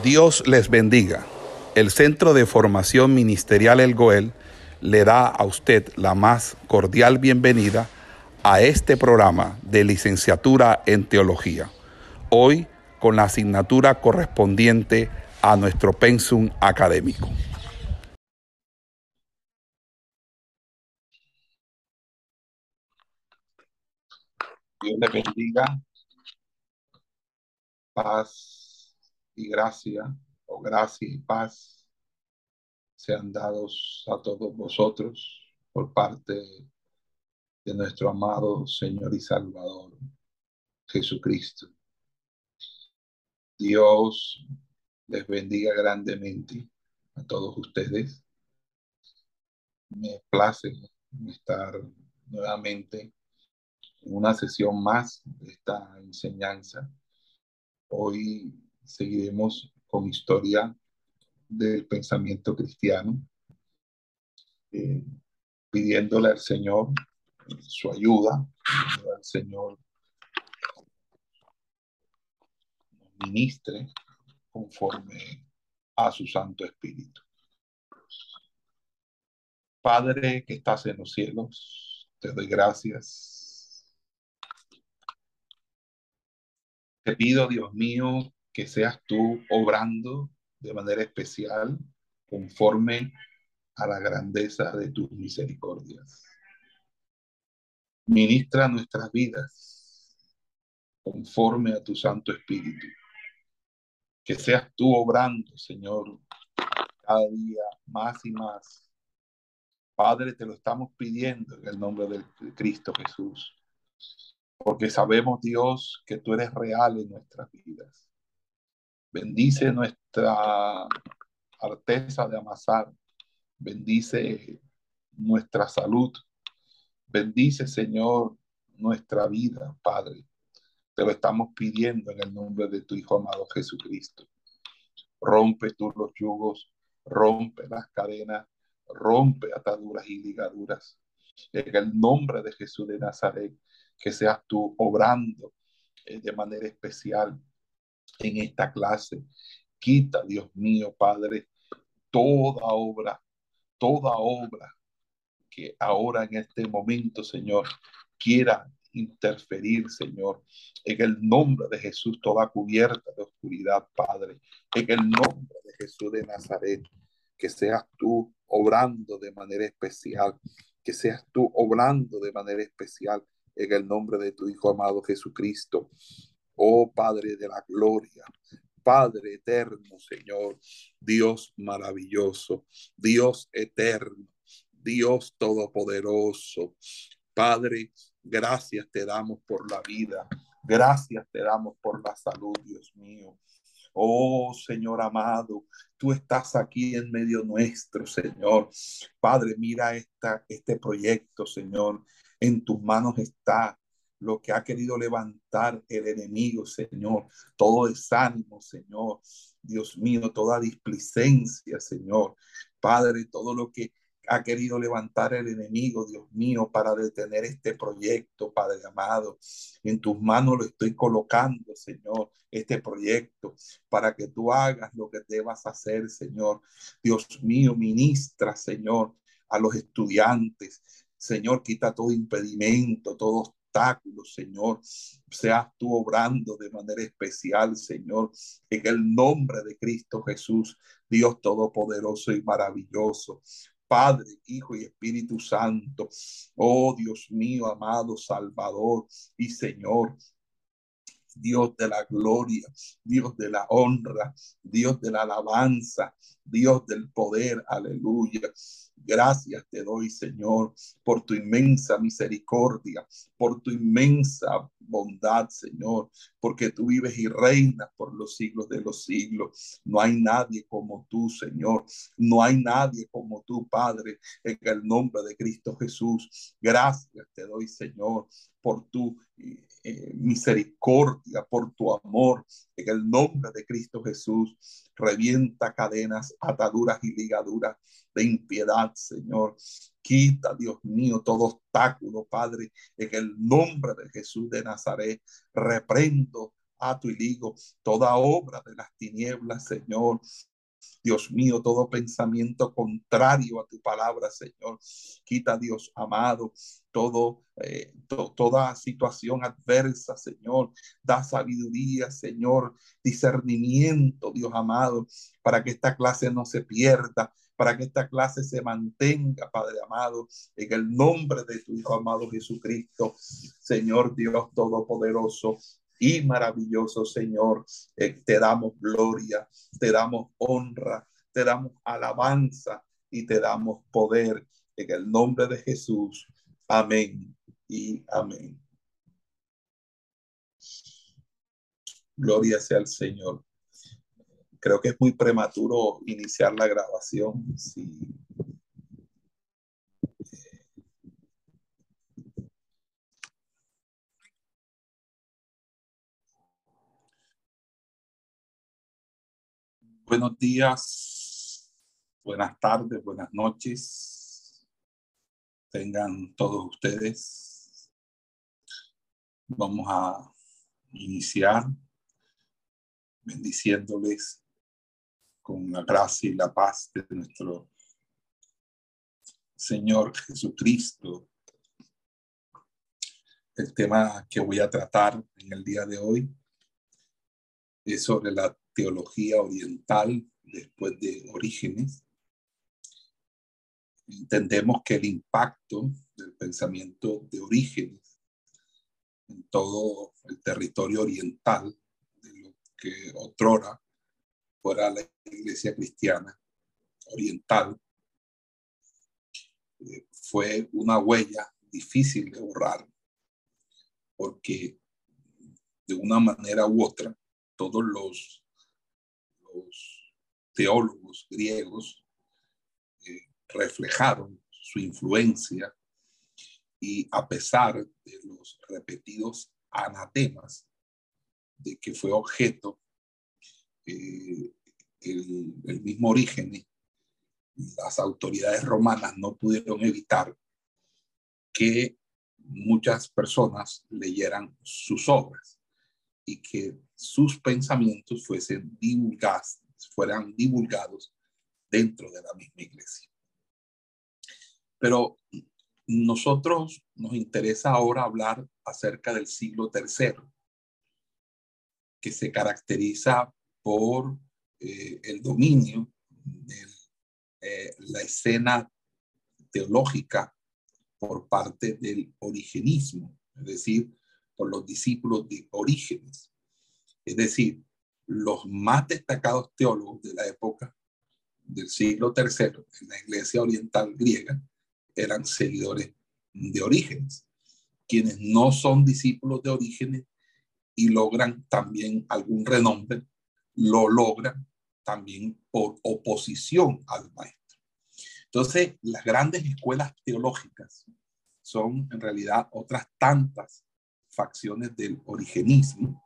Dios les bendiga. El Centro de Formación Ministerial El Goel le da a usted la más cordial bienvenida a este programa de licenciatura en teología. Hoy con la asignatura correspondiente a nuestro pensum académico. Dios le bendiga. Paz y gracia, o gracia y paz, sean dados a todos vosotros por parte de nuestro amado Señor y Salvador, Jesucristo. Dios les bendiga grandemente a todos ustedes. Me place estar nuevamente en una sesión más de esta enseñanza. Hoy seguiremos con historia del pensamiento cristiano, eh, pidiéndole al Señor su ayuda, al Señor ministre conforme a su Santo Espíritu. Padre que estás en los cielos, te doy gracias. Te pido, Dios mío, que seas tú obrando de manera especial conforme a la grandeza de tus misericordias. Ministra nuestras vidas conforme a tu Santo Espíritu. Que seas tú obrando, Señor, cada día más y más. Padre, te lo estamos pidiendo en el nombre de Cristo Jesús, porque sabemos, Dios, que tú eres real en nuestras vidas Bendice nuestra arteza de amasar. Bendice nuestra salud. Bendice, Señor, nuestra vida, Padre. Te lo estamos pidiendo en el nombre de tu Hijo amado Jesucristo. Rompe tú los yugos, rompe las cadenas, rompe ataduras y ligaduras. En el nombre de Jesús de Nazaret, que seas tú obrando eh, de manera especial en esta clase. Quita, Dios mío, Padre, toda obra, toda obra que ahora en este momento, Señor, quiera interferir, Señor, en el nombre de Jesús, toda cubierta de oscuridad, Padre, en el nombre de Jesús de Nazaret, que seas tú obrando de manera especial, que seas tú obrando de manera especial en el nombre de tu Hijo amado Jesucristo. Oh Padre de la gloria, Padre eterno, Señor, Dios maravilloso, Dios eterno, Dios todopoderoso. Padre, gracias te damos por la vida, gracias te damos por la salud, Dios mío. Oh Señor amado, tú estás aquí en medio nuestro, Señor. Padre, mira esta, este proyecto, Señor. En tus manos está lo que ha querido levantar el enemigo, Señor. Todo desánimo, Señor. Dios mío, toda displicencia, Señor. Padre, todo lo que ha querido levantar el enemigo, Dios mío, para detener este proyecto, Padre amado. En tus manos lo estoy colocando, Señor, este proyecto, para que tú hagas lo que debas hacer, Señor. Dios mío, ministra, Señor, a los estudiantes. Señor, quita todo impedimento, todo Señor. Seas tú obrando de manera especial, Señor, en el nombre de Cristo Jesús, Dios Todopoderoso y maravilloso. Padre, Hijo y Espíritu Santo. Oh Dios mío, amado Salvador y Señor. Dios de la gloria, Dios de la honra, Dios de la alabanza, Dios del poder, aleluya. Gracias te doy, Señor, por tu inmensa misericordia, por tu inmensa bondad, Señor, porque tú vives y reinas por los siglos de los siglos. No hay nadie como tú, Señor. No hay nadie como tú, Padre, en el nombre de Cristo Jesús. Gracias te doy, Señor, por tu eh, misericordia, por tu amor, en el nombre de Cristo Jesús. Revienta cadenas, ataduras y ligaduras de impiedad, Señor. Quita, Dios mío, todo obstáculo, Padre, en el nombre de Jesús de Nazaret. Reprendo ato y ligo toda obra de las tinieblas, Señor. Dios mío, todo pensamiento contrario a tu palabra, Señor. Quita, Dios amado, todo, eh, toda situación adversa, Señor. Da sabiduría, Señor, discernimiento, Dios amado, para que esta clase no se pierda, para que esta clase se mantenga, Padre amado, en el nombre de tu Hijo amado Jesucristo, Señor Dios Todopoderoso y maravilloso, Señor. Eh, te damos gloria, te damos honra, te damos alabanza y te damos poder en el nombre de Jesús. Amén y amén. Gloria sea al Señor creo que es muy prematuro iniciar la grabación. Sí. Buenos días, buenas tardes, buenas noches. Tengan todos ustedes. Vamos a iniciar bendiciéndoles con la gracia y la paz de nuestro Señor Jesucristo. El tema que voy a tratar en el día de hoy es sobre la teología oriental después de Orígenes. Entendemos que el impacto del pensamiento de Orígenes en todo el territorio oriental, de lo que otrora fuera la iglesia cristiana oriental, eh, fue una huella difícil de borrar, porque de una manera u otra, todos los, los teólogos griegos eh, reflejaron su influencia y a pesar de los repetidos anatemas de que fue objeto eh, el, mismo origen, las autoridades romanas no pudieron evitar que muchas personas leyeran sus obras y que sus pensamientos fuesen divulgados, fueran divulgados dentro de la misma iglesia. Pero nosotros nos interesa ahora hablar acerca del siglo tercero, que se caracteriza por eh, el dominio de eh, la escena teológica por parte del origenismo, es decir, por los discípulos de Orígenes. Es decir, los más destacados teólogos de la época del siglo III en la iglesia oriental griega eran seguidores de Orígenes. Quienes no son discípulos de Orígenes y logran también algún renombre lo logran también por oposición al maestro. Entonces, las grandes escuelas teológicas son en realidad otras tantas facciones del origenismo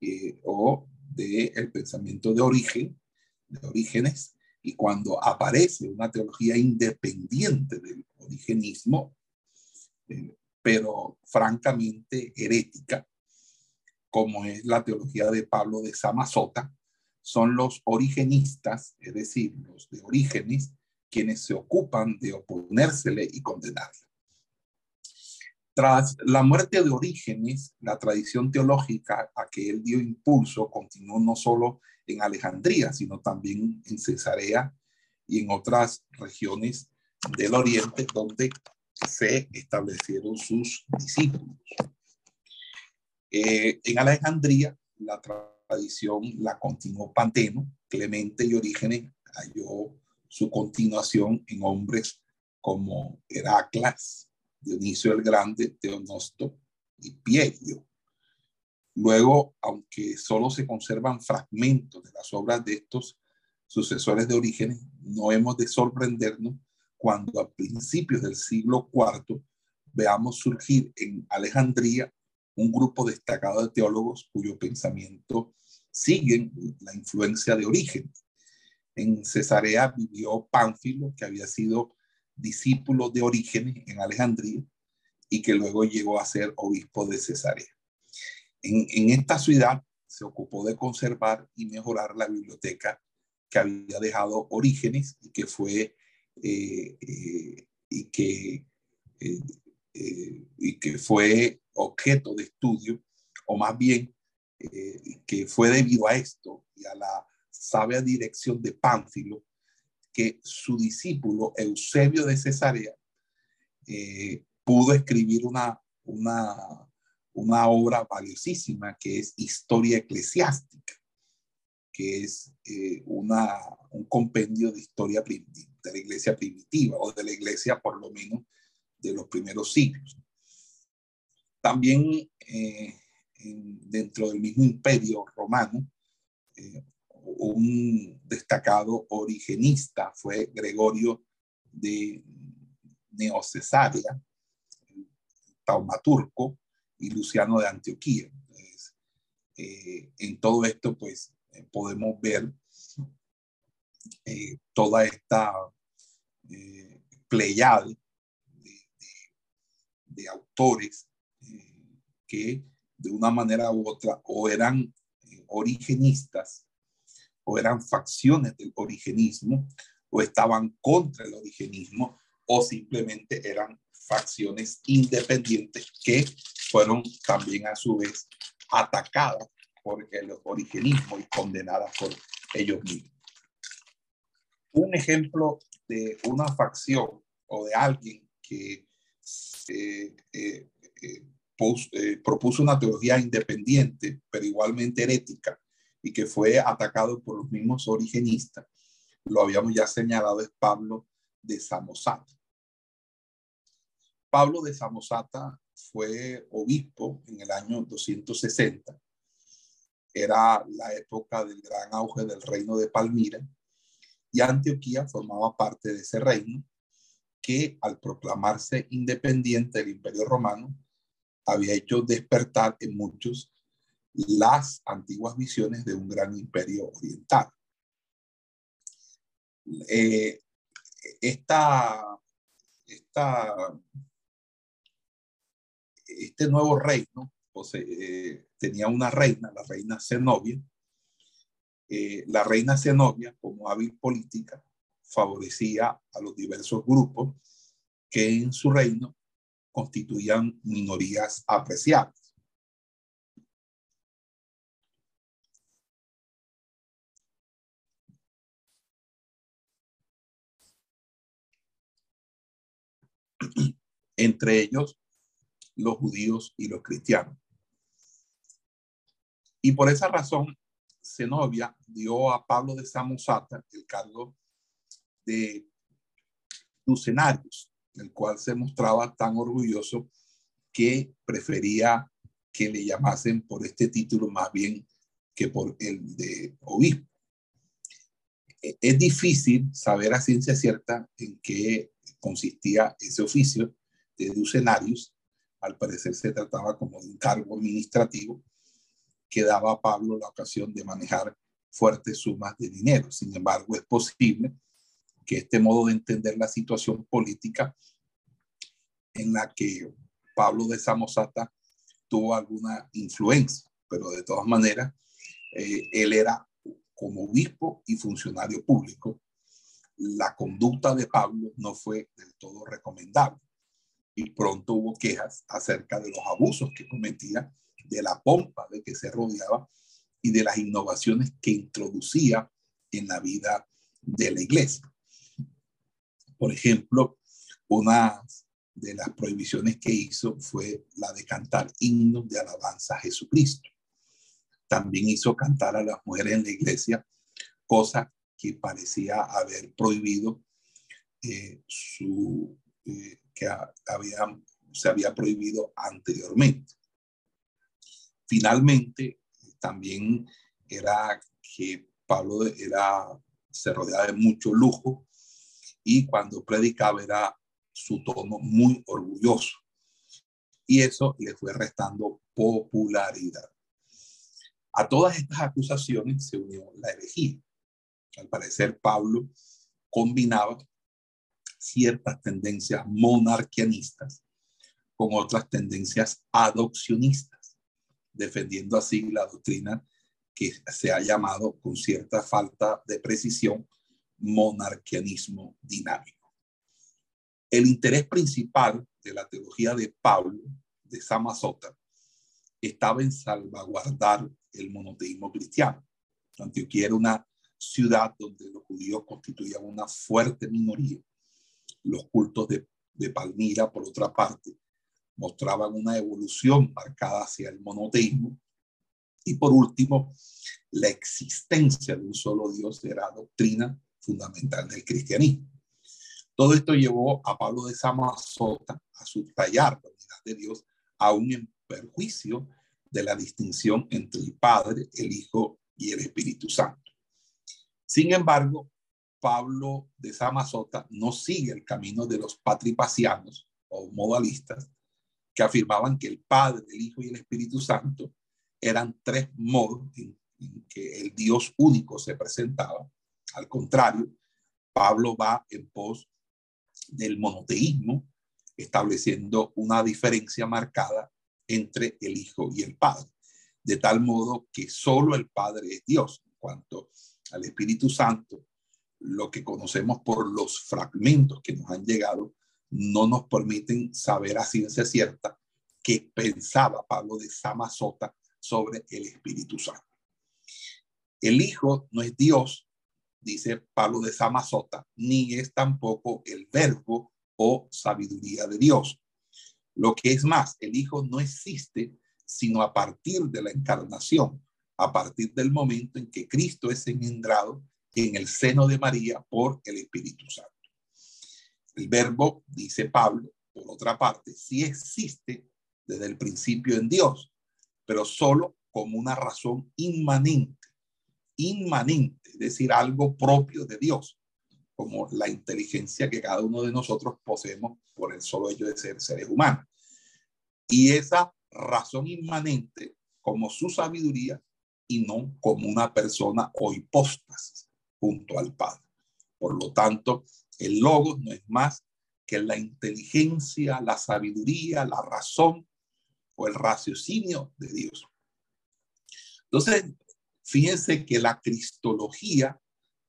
eh, o del pensamiento de origen, de orígenes, y cuando aparece una teología independiente del origenismo, eh, pero francamente herética, como es la teología de Pablo de Samazota, son los origenistas, es decir, los de orígenes, quienes se ocupan de oponérsele y condenarle. Tras la muerte de Orígenes, la tradición teológica a que él dio impulso continuó no solo en Alejandría, sino también en Cesarea y en otras regiones del Oriente donde se establecieron sus discípulos. Eh, en Alejandría, la tradición la continuó Panteno, Clemente y Orígenes halló su continuación en hombres como Heraclas, Dionisio el Grande, Teonosto y Pierio. Luego, aunque solo se conservan fragmentos de las obras de estos sucesores de Orígenes, no hemos de sorprendernos cuando a principios del siglo IV veamos surgir en Alejandría un grupo destacado de teólogos cuyo pensamiento siguen la influencia de origen. En Cesarea vivió Pánfilo, que había sido discípulo de Orígenes en Alejandría y que luego llegó a ser obispo de Cesarea. En, esta ciudad se ocupó de conservar y mejorar la biblioteca que había dejado Orígenes y que fue eh, eh, eh, y que fue objeto de estudio o más bien que fue debido a esto y a la sabia dirección de Pánfilo que su discípulo Eusebio de Cesarea pudo escribir una, una, una obra valiosísima que es Historia Eclesiástica, que es eh, una, un compendio de historia de la iglesia primitiva o de la iglesia por lo menos de los primeros siglos. También eh, dentro del mismo imperio romano, eh, un destacado origenista fue Gregorio de Neocesarea, taumaturco, y Luciano de Antioquía. Eh, en todo esto, pues, eh, podemos ver eh, toda esta pleyada de, autores que de una manera u otra o eran origenistas o eran facciones del origenismo o estaban contra el origenismo o simplemente eran facciones independientes que fueron también a su vez atacadas por el origenismo y condenadas por ellos mismos. Un ejemplo de una facción o de alguien que eh, eh, eh, propuso una teología independiente, pero igualmente herética, y que fue atacado por los mismos origenistas, lo habíamos ya señalado, es Pablo de Samosata. Pablo de Samosata fue obispo en el año 260. Era la época del gran auge del reino de Palmira y Antioquía formaba parte de ese reino que al proclamarse independiente del imperio romano había hecho despertar en muchos las antiguas visiones de un gran imperio oriental. Eh, esta, este nuevo reino eh, tenía una reina, la reina Zenobia. Eh, la reina Zenobia, como hábil política, favorecía a los diversos grupos que en su reino constituían minorías apreciadas. Entre ellos los judíos y los cristianos. Y por esa razón, Zenobia dio a Pablo de Samosata el cargo de Ducenarios, el cual se mostraba tan orgulloso que prefería que le llamasen por este título más bien que por el de obispo. E, es difícil saber a ciencia cierta en qué consistía ese oficio de Ducenarios, al parecer se trataba como de un cargo administrativo que daba a Pablo la ocasión de manejar fuertes sumas de dinero. Sin embargo, es posible que este modo de entender la situación política en la que Pablo de Samosata tuvo alguna influencia, pero de todas maneras, eh, él era como obispo y funcionario público. La conducta de Pablo no fue del todo recomendable y pronto hubo quejas acerca de los abusos que cometía, de la pompa de que se rodeaba y de las innovaciones que introducía en la vida de la iglesia. Por ejemplo, una de las prohibiciones que hizo fue la de cantar himnos de alabanza a Jesucristo. También hizo cantar a las mujeres en la iglesia, cosa que parecía haber prohibido eh, su eh, que había, se había prohibido anteriormente. Finalmente, también era que Pablo era, se rodeaba de mucho lujo y cuando predicaba era su tono muy orgulloso. Y eso le fue restando popularidad. A todas estas acusaciones se unió la herejía. Al parecer, Pablo combinaba ciertas tendencias monarquianistas con otras tendencias adopcionistas, defendiendo así la doctrina que se ha llamado con cierta falta de precisión monarquianismo dinámico. El interés principal de la teología de Pablo de Samazota estaba en salvaguardar el monoteísmo cristiano. Antioquía era una ciudad donde los judíos constituían una fuerte minoría. Los cultos de, de Palmira, por otra parte, mostraban una evolución marcada hacia el monoteísmo. Y por último, la existencia de un solo Dios era doctrina fundamental del cristianismo. Todo esto llevó a Pablo de Samazota a subrayar la unidad de Dios aún en perjuicio de la distinción entre el Padre, el Hijo y el Espíritu Santo. Sin embargo, Pablo de Samazota no sigue el camino de los patripacianos o modalistas que afirmaban que el Padre, el Hijo y el Espíritu Santo eran tres modos en, que el Dios único se presentaba. Al contrario, Pablo va en pos del monoteísmo, estableciendo una diferencia marcada entre el Hijo y el Padre, de tal modo que solo el Padre es Dios. En cuanto al Espíritu Santo, lo que conocemos por los fragmentos que nos han llegado no nos permiten saber a ciencia cierta qué pensaba Pablo de Samazota sobre el Espíritu Santo. El Hijo no es Dios, dice Pablo de Samazota, ni es tampoco el verbo o sabiduría de Dios. Lo que es más, el Hijo no existe sino a partir de la encarnación, a partir del momento en que Cristo es engendrado en el seno de María por el Espíritu Santo. El verbo, dice Pablo, por otra parte, sí existe desde el principio en Dios, pero solo como una razón inmanente, inmanente, es decir, algo propio de Dios, como la inteligencia que cada uno de nosotros poseemos por el solo hecho de ser seres humanos. Y esa razón inmanente como su sabiduría y no como una persona o hipóstasis junto al Padre. Por lo tanto, el logo no es más que la inteligencia, la sabiduría, la razón o el raciocinio de Dios. Entonces, fíjense que la cristología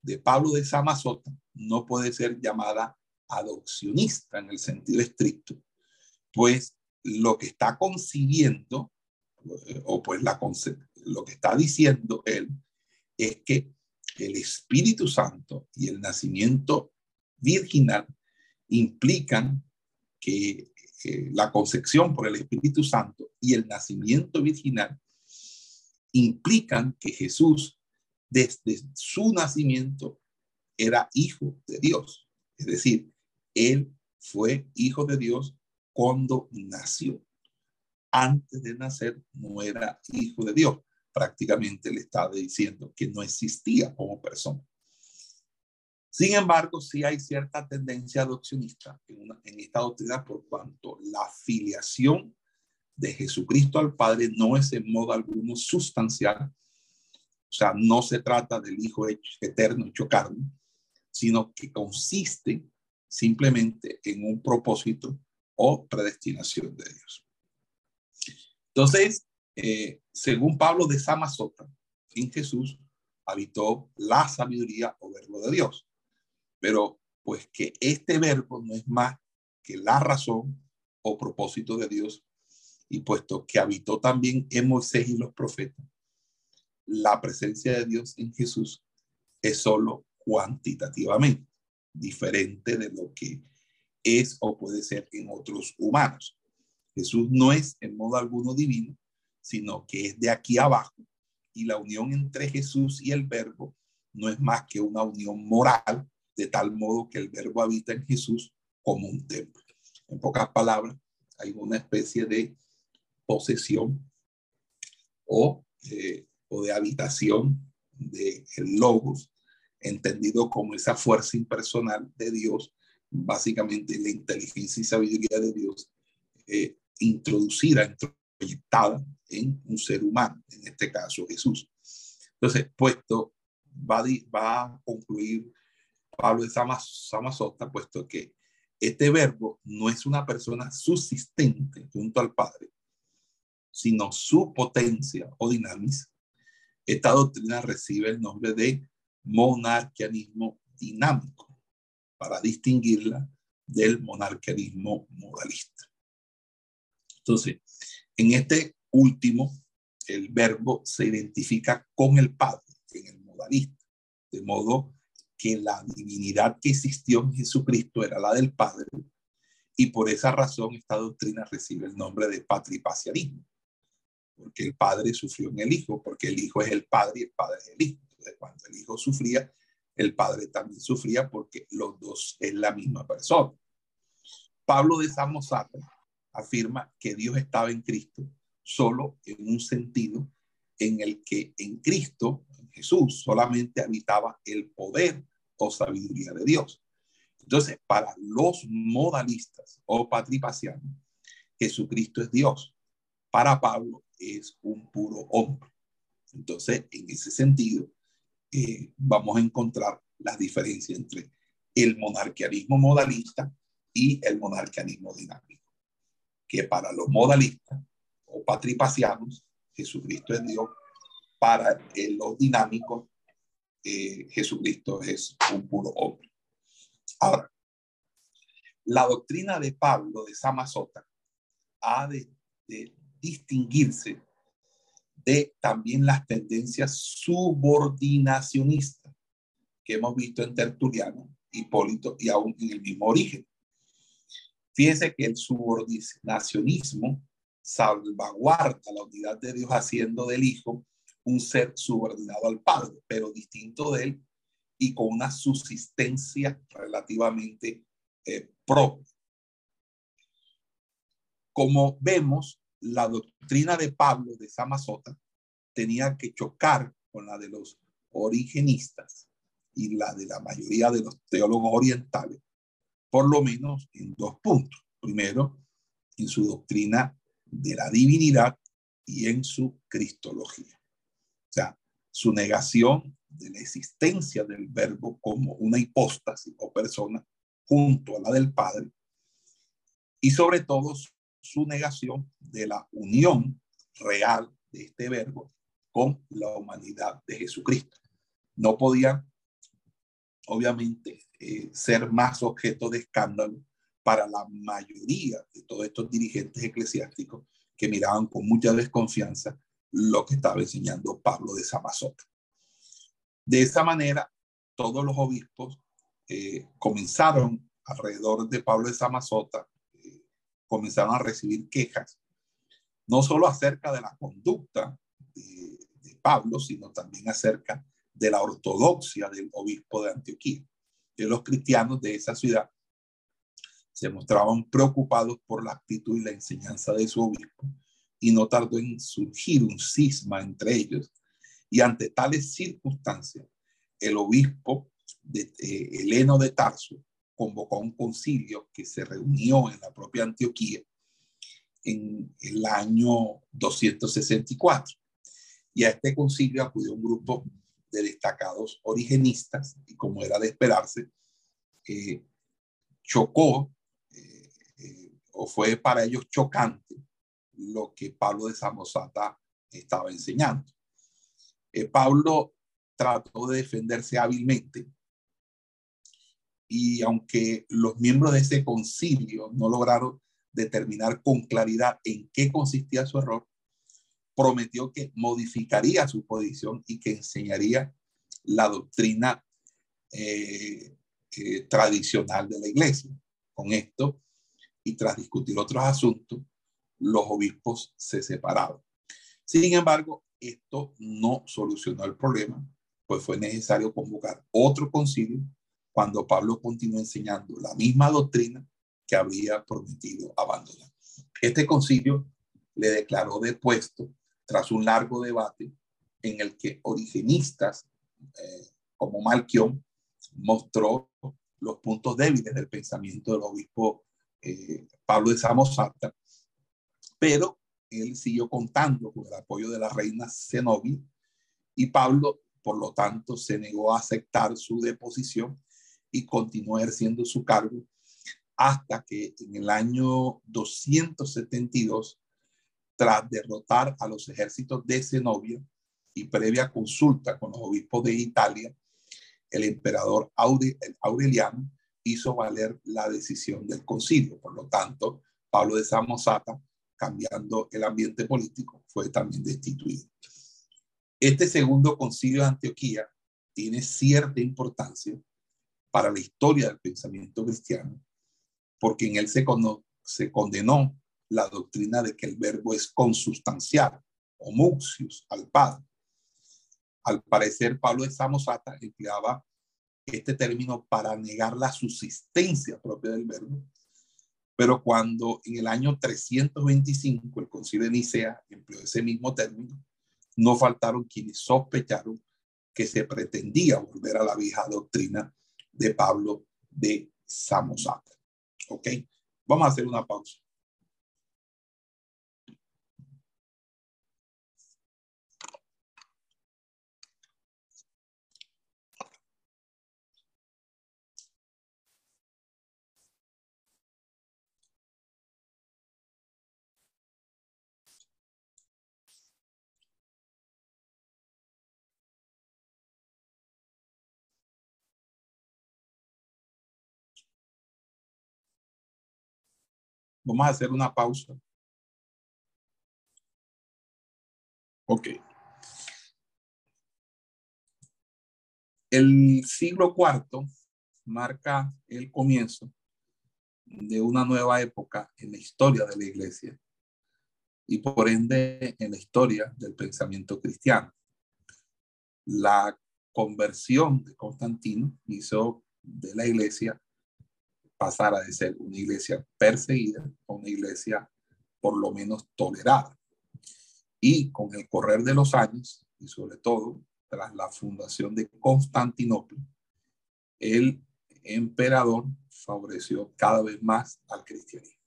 de Pablo de Samazota no puede ser llamada adopcionista en el sentido estricto, pues lo que está concibiendo, o pues lo que está diciendo él, es que el Espíritu Santo y el nacimiento virginal implican que la concepción por el Espíritu Santo y el nacimiento virginal implican que Jesús desde su nacimiento era hijo de Dios. Es decir, él fue hijo de Dios cuando nació. Antes de nacer no era hijo de Dios. Prácticamente le estaba diciendo que no existía como persona. Sin embargo, sí hay cierta tendencia adopcionista en, en esta doctrina por cuanto la filiación de Jesucristo al Padre no es en modo alguno sustancial. O sea, no se trata del Hijo eterno hecho carne, sino que consiste simplemente en un propósito o predestinación de Dios. Entonces, eh, según Pablo de Samazota, en Jesús habitó la sabiduría o verbo de Dios. Pero pues que este verbo no es más que la razón o propósito de Dios y puesto que habitó también en Moisés y los profetas, la presencia de Dios en Jesús es solo cuantitativamente diferente de lo que es o puede ser en otros humanos. Jesús no es en modo alguno divino, sino que es de aquí abajo y la unión entre Jesús y el verbo no es más que una unión moral, de tal modo que el verbo habita en Jesús como un templo. En pocas palabras, hay una especie de posesión o, eh, o de habitación de el logos, entendido como esa fuerza impersonal de Dios básicamente la inteligencia y sabiduría de Dios eh, introducida, proyectada en un ser humano, en este caso Jesús. Entonces, puesto, va, va a concluir Pablo de Samazota, puesto que este verbo no es una persona subsistente junto al Padre, sino su potencia o dinamis Esta doctrina recibe el nombre de monarquianismo dinámico para distinguirla del monarquianismo modalista. Entonces, en este último, el verbo se identifica con el Padre en el modalista, de modo que la divinidad que existió en Jesucristo era la del Padre, y por esa razón esta doctrina recibe el nombre de patripacianismo, porque el Padre sufrió en el Hijo, porque el Hijo es el Padre y el Padre es el Hijo. Entonces, cuando el Hijo sufría, el Padre también sufría porque los dos es la misma persona. Pablo de Samosata afirma que Dios estaba en Cristo solo en un sentido en el que en Cristo, Jesús, solamente habitaba el poder o sabiduría de Dios. Entonces, para los modalistas o patripacianos, Jesucristo es Dios. Para Pablo es un puro hombre. Entonces, en ese sentido, eh, vamos a encontrar las diferencias entre el monarquianismo modalista y el monarquianismo dinámico. Que para los modalistas o patripacianos, Jesucristo es Dios. Para los dinámicos, eh, Jesucristo es un puro hombre. Ahora, la doctrina de Pablo de Samazota ha de, de distinguirse de también las tendencias subordinacionistas que hemos visto en Tertuliano, Hipólito y aún en el mismo origen. Fíjense que el subordinacionismo salvaguarda la unidad de Dios haciendo del Hijo un ser subordinado al Padre, pero distinto de él y con una subsistencia relativamente eh, propia. Como vemos, la doctrina de Pablo de Samazota tenía que chocar con la de los origenistas y la de la mayoría de los teólogos orientales, por lo menos en dos puntos. Primero, en su doctrina de la divinidad y en su cristología. O sea, su negación de la existencia del verbo como una hipóstasis o persona junto a la del Padre y sobre todo su negación de la unión real de este verbo con la humanidad de Jesucristo. No podía, obviamente, eh, ser más objeto de escándalo para la mayoría de todos estos dirigentes eclesiásticos que miraban con mucha desconfianza lo que estaba enseñando Pablo de Samazota. De esa manera, todos los obispos eh, comenzaron alrededor de Pablo de Samazota comenzaron a recibir quejas, no solo acerca de la conducta de, Pablo, sino también acerca de la ortodoxia del obispo de Antioquía. Que los cristianos de esa ciudad se mostraban preocupados por la actitud y la enseñanza de su obispo y no tardó en surgir un cisma entre ellos. Y ante tales circunstancias, el obispo de eh, Heleno de Tarso convocó un concilio que se reunió en la propia Antioquía en el año 264. Y a este concilio acudió un grupo de destacados origenistas y como era de esperarse, eh, chocó eh, eh, o fue para ellos chocante lo que Pablo de Samosata estaba enseñando. Pablo trató de defenderse hábilmente y aunque los miembros de ese concilio no lograron determinar con claridad en qué consistía su error, prometió que modificaría su posición y que enseñaría la doctrina eh, eh, tradicional de la iglesia. Con esto, y tras discutir otros asuntos, los obispos se separaron. Sin embargo, esto no solucionó el problema, pues fue necesario convocar otro concilio cuando Pablo continuó enseñando la misma doctrina que había prometido abandonar. Este concilio le declaró depuesto tras un largo debate en el que originistas eh, como Malquión mostró los puntos débiles del pensamiento del obispo eh, Pablo de Samosata, pero él siguió contando con el apoyo de la reina Zenobia y Pablo, por lo tanto, se negó a aceptar su deposición y continuó ejerciendo su cargo hasta que en el año 272, tras derrotar a los ejércitos de Zenobia y previa consulta con los obispos de Italia, el emperador Aureliano hizo valer la decisión del concilio. Por lo tanto, Pablo de Samosata, cambiando el ambiente político, fue también destituido. Este segundo concilio de Antioquía tiene cierta importancia para la historia del pensamiento cristiano, porque en él se, se condenó la doctrina de que el verbo es consustancial, homuxius, al Padre. Al parecer, Pablo de Samosata empleaba este término para negar la subsistencia propia del verbo, pero cuando en el año 325 el concilio de Nicea empleó ese mismo término, no faltaron quienes sospecharon que se pretendía volver a la vieja doctrina de Pablo de Samosata. ¿Ok? Vamos a hacer una pausa. Vamos a hacer una pausa. Ok. El siglo IV marca el comienzo de una nueva época en la historia de la iglesia y por ende en la historia del pensamiento cristiano. La conversión de Constantino hizo de la iglesia pasara de ser una iglesia perseguida a una iglesia por lo menos tolerada. Y con el correr de los años, y sobre todo tras la fundación de Constantinopla, el emperador favoreció cada vez más al cristianismo.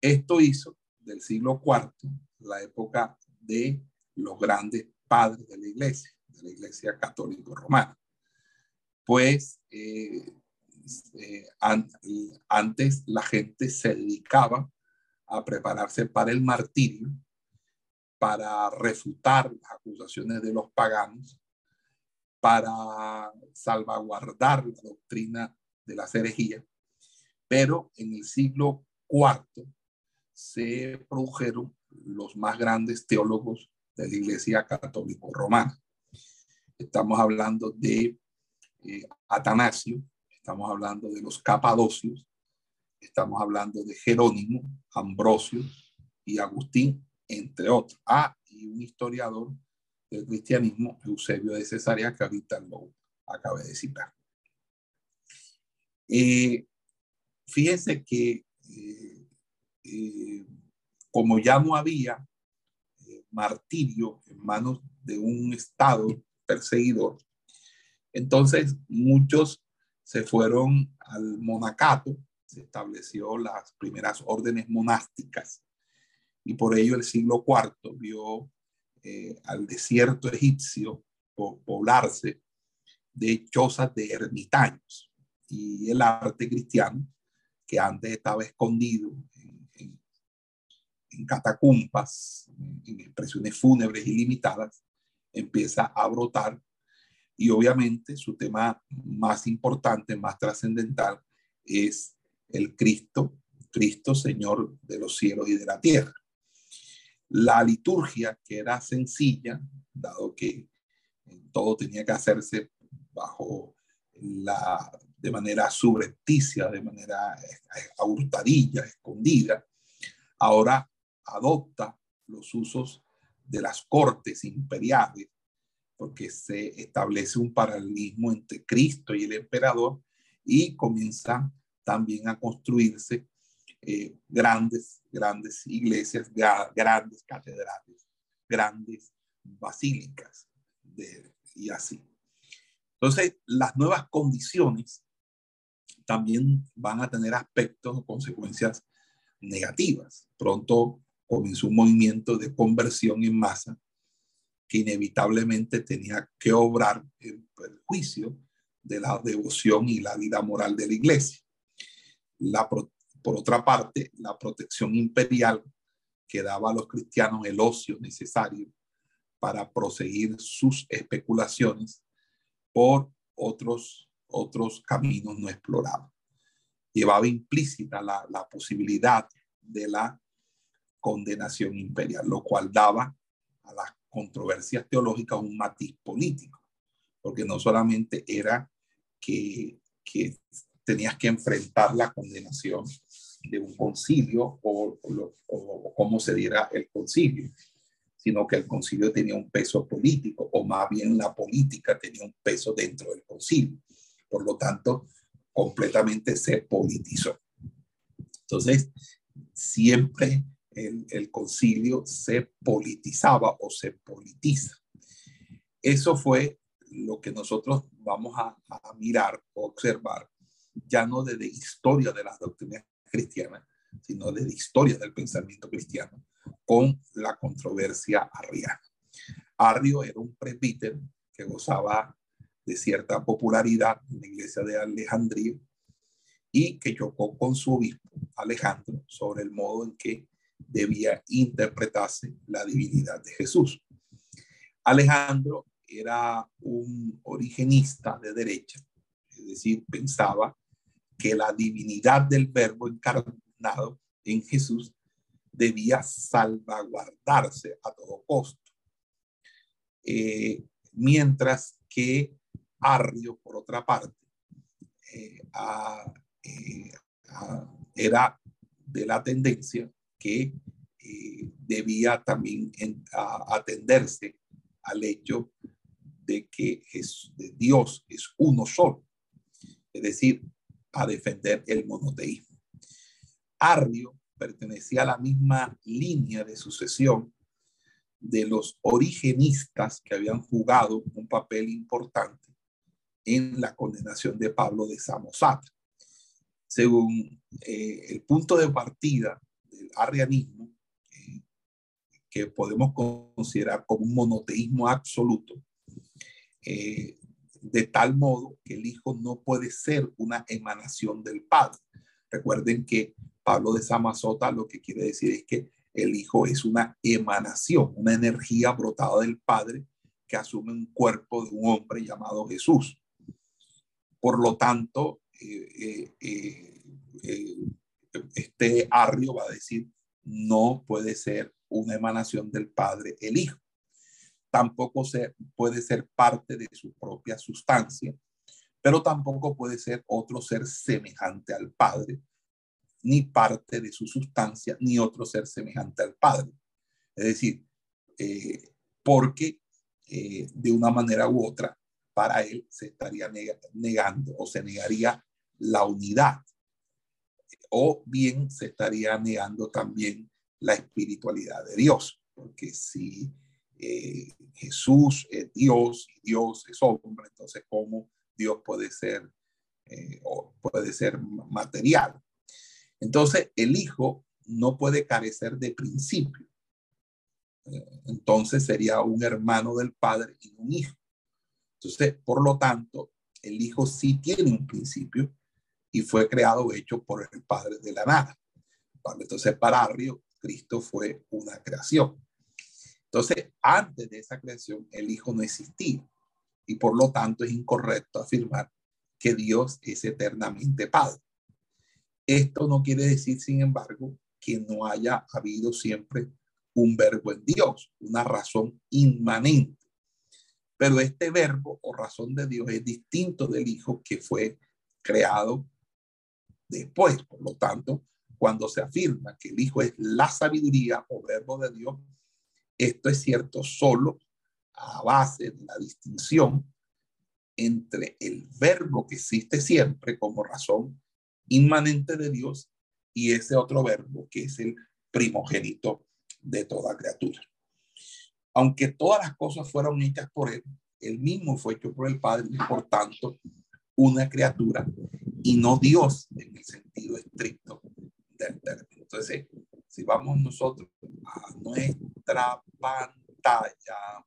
Esto hizo del siglo IV la época de los grandes padres de la iglesia, de la iglesia católica romana. Pues eh, eh, antes la gente se dedicaba a prepararse para el martirio, para refutar las acusaciones de los paganos, para salvaguardar la doctrina de la herejía. Pero en el siglo IV se produjeron los más grandes teólogos de la Iglesia Católica Romana. Estamos hablando de eh, Atanasio, estamos hablando de los capadocios, estamos hablando de Jerónimo, Ambrosio y Agustín, entre otros. Ah, y un historiador del cristianismo, Eusebio de Cesarea, que ahorita lo acabé de citar. Eh, fíjense que eh, eh, como ya no había martirio en manos de un Estado perseguidor, entonces muchos se fueron al monacato, se estableció las primeras órdenes monásticas y por ello el siglo IV vio eh, al desierto egipcio poblarse de chozas de ermitaños y el arte cristiano que antes estaba escondido en, en catacumpas, en expresiones fúnebres ilimitadas, empieza a brotar y obviamente su tema más importante, más trascendental, es el Cristo, Cristo Señor de los cielos y de la tierra. La liturgia, que era sencilla, dado que todo tenía que hacerse bajo la, de manera subrepticia, de manera a hurtadilla, escondida, ahora adopta los usos de las cortes imperiales porque se establece un paralelismo entre Cristo y el emperador y comienzan también a construirse eh, grandes, grandes iglesias, grandes catedrales, grandes basílicas y así. Entonces, las nuevas condiciones también van a tener aspectos o consecuencias negativas. Pronto comenzó un movimiento de conversión en masa que inevitablemente tenía que obrar en perjuicio de la devoción y la vida moral de la iglesia. Por otra parte, la protección imperial que daba a los cristianos el ocio necesario para proseguir sus especulaciones por otros, otros caminos no explorados. Llevaba implícita la, la posibilidad de la condenación imperial, lo cual daba a las controversias teológicas un matiz político, porque no solamente era que, que tenías que enfrentar la condenación de un concilio o, o, cómo se diera el concilio, sino que el concilio tenía un peso político, o más bien la política tenía un peso dentro del concilio. Por lo tanto, completamente se politizó. Entonces, siempre el, el concilio se politizaba o se politiza. Eso fue lo que nosotros vamos a, a mirar observar, ya no desde historia de las doctrinas cristianas, sino desde historia del pensamiento cristiano, con la controversia arriana. Arrio era un presbítero que gozaba de cierta popularidad en la iglesia de Alejandría y que chocó con su obispo Alejandro sobre el modo en que debía interpretarse la divinidad de Jesús. Alejandro era un originista de derecha, es decir, pensaba que la divinidad del verbo encarnado en Jesús debía salvaguardarse a todo costo. Eh, mientras que Arrio, por otra parte, eh, eh, era de la tendencia que debía también atenderse al hecho de que de Dios es uno solo, es decir, a defender el monoteísmo. Arrio pertenecía a la misma línea de sucesión de los origenistas que habían jugado un papel importante en la condenación de Pablo de Samosat. Según eh, el punto de partida del arrianismo, eh, que podemos considerar como un monoteísmo absoluto, eh, de tal modo que el Hijo no puede ser una emanación del Padre. Recuerden que Pablo de Samazota lo que quiere decir es que el Hijo es una emanación, una energía brotada del Padre que asume un cuerpo de un hombre llamado Jesús. Por lo tanto, eh, eh, este arrio va a decir, no puede ser una emanación del Padre el Hijo. Tampoco se, puede ser parte de su propia sustancia, pero tampoco puede ser otro ser semejante al Padre, ni parte de su sustancia, ni otro ser semejante al Padre. Es decir, eh, porque eh, de una manera u otra, para él se estaría negando o se negaría la unidad, o bien se estaría negando también la espiritualidad de Dios, porque si eh, Jesús es Dios y Dios es hombre, entonces cómo Dios puede ser o puede ser material. Entonces, el hijo no puede carecer de principio. Eh, entonces sería un hermano del padre y un hijo. Entonces, por lo tanto, el hijo sí tiene un principio y fue creado, hecho por el padre de la nada. Entonces, para Arrio, Cristo fue una creación. Entonces, antes de esa creación, el hijo no existía y por lo tanto es incorrecto afirmar que Dios es eternamente padre. Esto no quiere decir, sin embargo, que no haya habido siempre un verbo en Dios, una razón inmanente. Pero este verbo o razón de Dios es distinto del Hijo que fue creado después. Por lo tanto, cuando se afirma que el Hijo es la sabiduría o verbo de Dios, esto es cierto solo a base de la distinción entre el verbo que existe siempre como razón inmanente de Dios y ese otro verbo que es el primogénito de toda criatura. Aunque todas las cosas fueron hechas por él, él mismo fue hecho por el Padre y por tanto una criatura y no Dios en el sentido estricto del término. Entonces, si vamos nosotros a nuestra pantalla,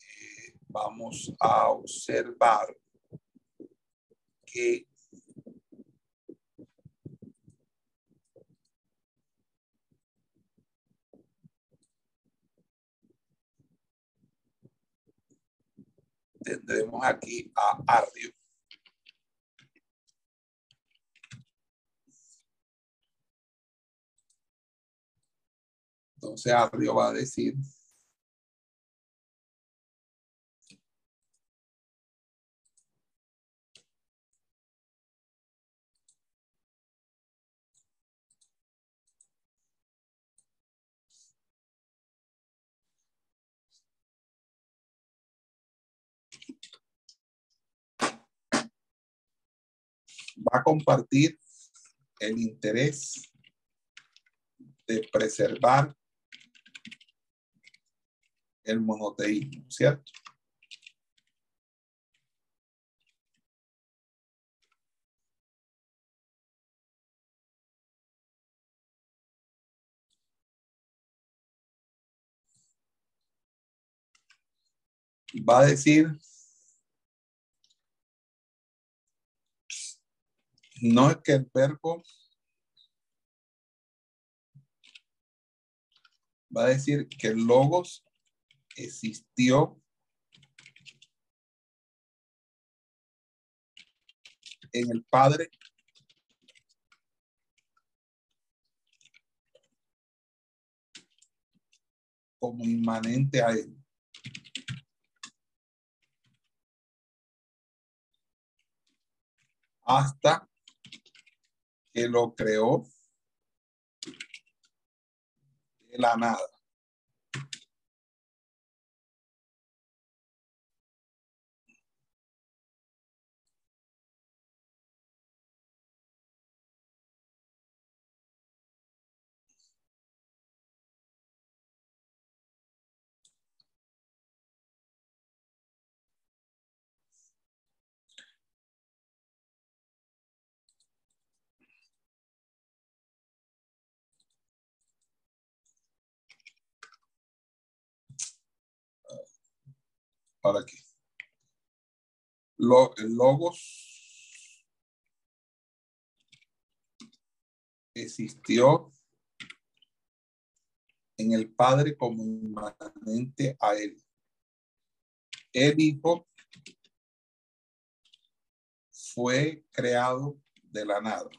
eh, vamos a observar que tendremos aquí a Arrio. Entonces Arrio va a decir va a compartir el interés de preservar el monoteísmo, ¿cierto? Va a decir no es que el verbo va a decir que el logos existió en el Padre como inmanente a él. Hasta que lo creó de la nada. Para aquí. Lo, el logos existió en el Padre como inmanente a él. El Hijo fue creado de la nada.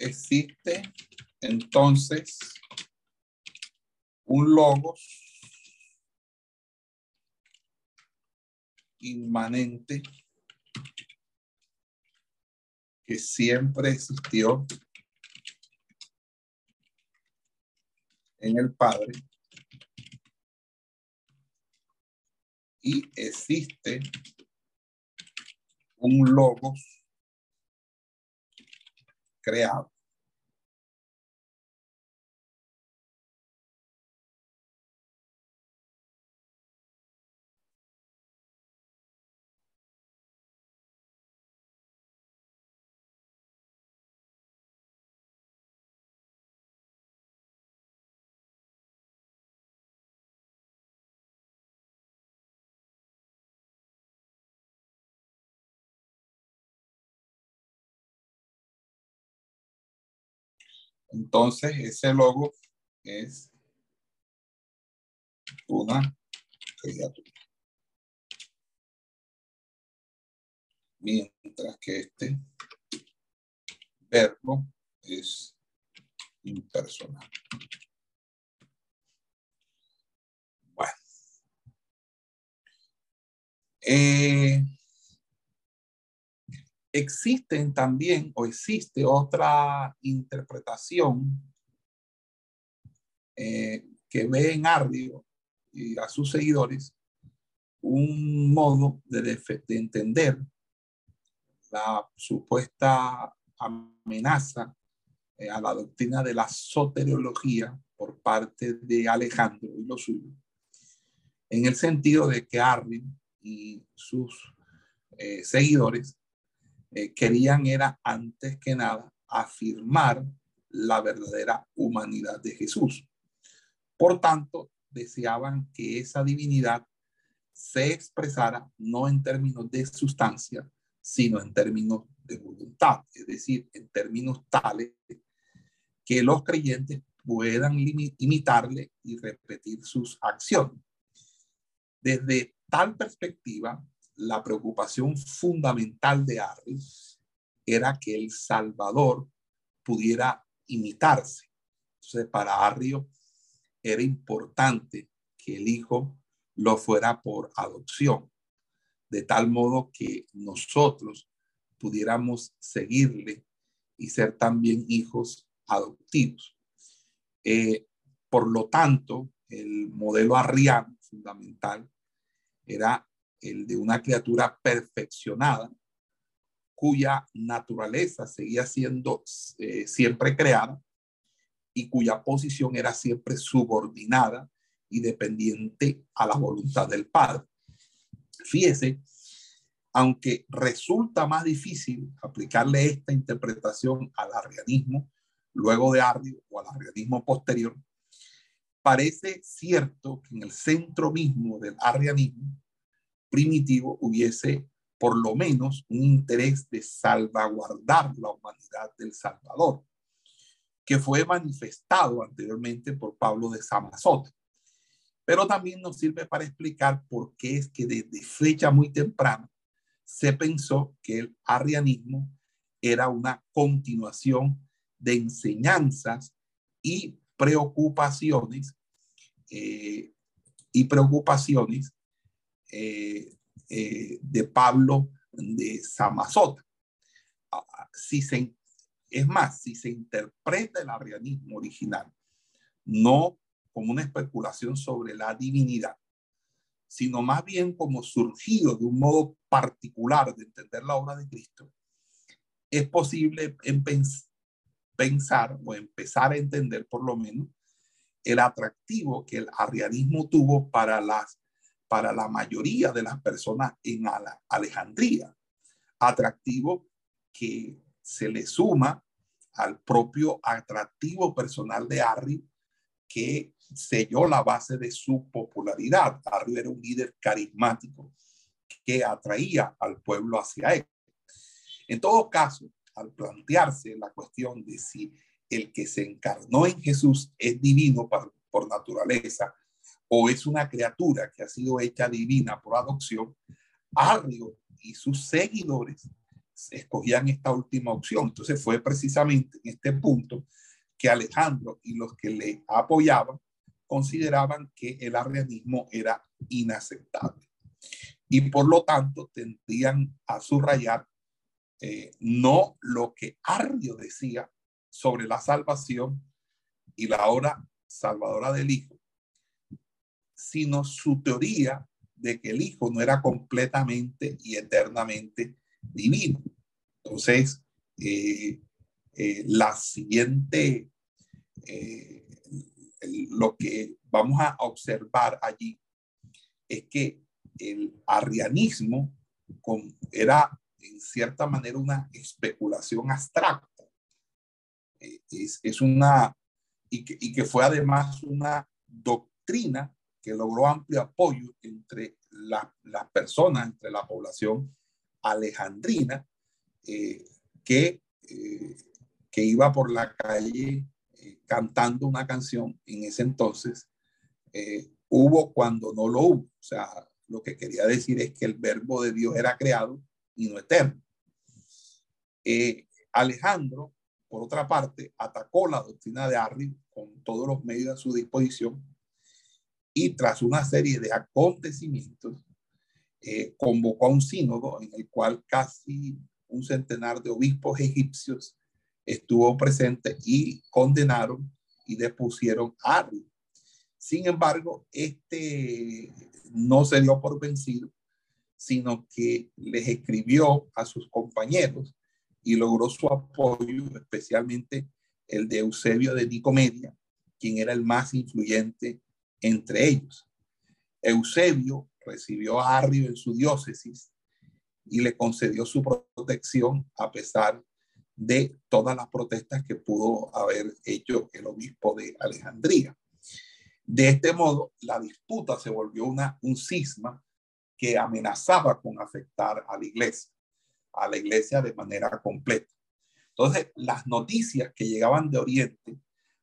Existe entonces un logos inmanente que siempre existió en el Padre y existe un logos creado. Entonces, ese logo es una criatura. Mientras que este verbo es impersonal. Bueno. Eh, existen también o existe otra interpretación eh, que ve en Ardio y a sus seguidores un modo de, entender la supuesta amenaza eh, a la doctrina de la soteriología por parte de Alejandro y los suyos, en el sentido de que Ardio y sus eh, seguidores eh, querían era antes que nada afirmar la verdadera humanidad de Jesús. Por tanto, deseaban que esa divinidad se expresara no en términos de sustancia, sino en términos de voluntad, es decir, en términos tales que los creyentes puedan imitarle y repetir sus acciones. Desde tal perspectiva, la preocupación fundamental de Arri era que el Salvador pudiera imitarse. Entonces, para Arrio era importante que el Hijo lo fuera por adopción, de tal modo que nosotros pudiéramos seguirle y ser también hijos adoptivos. Eh, por lo tanto, el modelo arriano fundamental era el de una criatura perfeccionada, cuya naturaleza seguía siendo eh, siempre creada y cuya posición era siempre subordinada y dependiente a la voluntad del Padre. Fíjese, aunque resulta más difícil aplicarle esta interpretación al arrianismo luego de Arrio o al arrianismo posterior, parece cierto que en el centro mismo del arrianismo primitivo hubiese por lo menos un interés de salvaguardar la humanidad del Salvador, que fue manifestado anteriormente por Pablo de Samazote. Pero también nos sirve para explicar por qué es que desde fecha muy temprana se pensó que el arrianismo era una continuación de enseñanzas y preocupaciones eh, y preocupaciones eh, eh, de Pablo de Samazota. Ah, si se, es más, si se interpreta el arrianismo original, no como una especulación sobre la divinidad, sino más bien como surgido de un modo particular de entender la obra de Cristo, es posible en pensar o empezar a entender por lo menos el atractivo que el arrianismo tuvo para las para la mayoría de las personas en Alejandría. Atractivo que se le suma al propio atractivo personal de Arri que selló la base de su popularidad. Arri era un líder carismático que atraía al pueblo hacia él. En todo caso, al plantearse la cuestión de si el que se encarnó en Jesús es divino por naturaleza o es una criatura que ha sido hecha divina por adopción, Arrio y sus seguidores escogían esta última opción. Entonces fue precisamente en este punto que Alejandro y los que le apoyaban consideraban que el arrianismo era inaceptable y por lo tanto tendrían a subrayar eh, no lo que Arrio decía sobre la salvación y la hora salvadora del Hijo, sino su teoría de que el Hijo no era completamente y eternamente divino. Entonces, eh, eh, la siguiente, eh, lo que vamos a observar allí es que el arrianismo era en cierta manera una especulación abstracta. Es, una, y que fue además una doctrina que logró amplio apoyo entre las personas, entre la población alejandrina, eh, que, eh, que iba por la calle eh, cantando una canción en ese entonces, hubo cuando no lo hubo. O sea, lo que quería decir es que el verbo de Dios era creado y no eterno. Alejandro, por otra parte, atacó la doctrina de Arri con todos los medios a su disposición y tras una serie de acontecimientos, eh, convocó a un sínodo en el cual casi un centenar de obispos egipcios estuvo presente y condenaron y depusieron a Arri. Sin embargo, este no se dio por vencido, sino que les escribió a sus compañeros y logró su apoyo, especialmente el de Eusebio de Nicomedia, quien era el más influyente entre ellos. Eusebio recibió a Arrio en su diócesis y le concedió su protección a pesar de todas las protestas que pudo haber hecho el obispo de Alejandría. De este modo, la disputa se volvió una, un cisma que amenazaba con afectar a la iglesia, a la iglesia de manera completa. Entonces, las noticias que llegaban de Oriente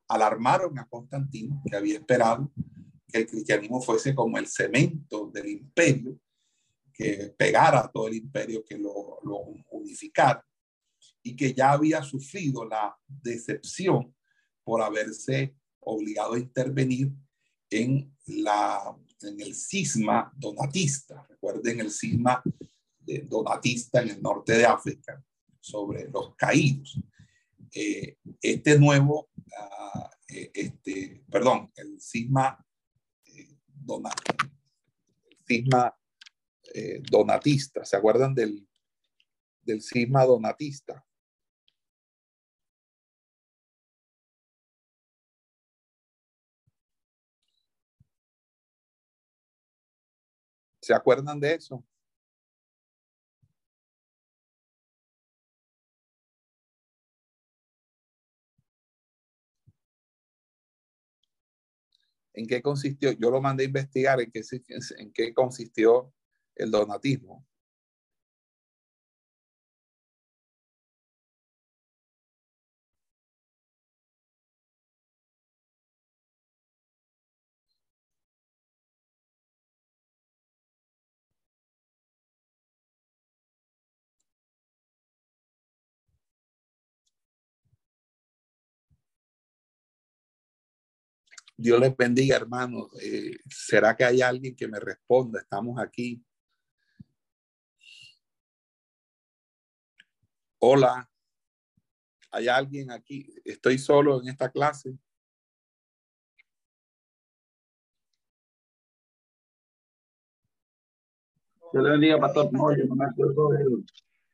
alarmaron a Constantino, que había esperado que el cristianismo fuese como el cemento del imperio, que pegara todo el imperio, que lo, unificara, y que ya había sufrido la decepción por haberse obligado a intervenir en, la, en el cisma donatista. Recuerden el cisma donatista en el norte de África sobre los caídos. Eh, este nuevo, uh, este, perdón, el cisma, cisma eh, donatista, ¿se acuerdan del, del cisma donatista? ¿Se acuerdan de eso? ¿En qué consistió? Yo lo mandé a investigar en qué, en qué consistió el donatismo. Dios les bendiga, hermanos. Eh, ¿Será que hay alguien que me responda? Estamos aquí. Hola. ¿Hay alguien aquí? ¿Estoy solo en esta clase? Dios le bendiga, pastor. No, yo no me acuerdo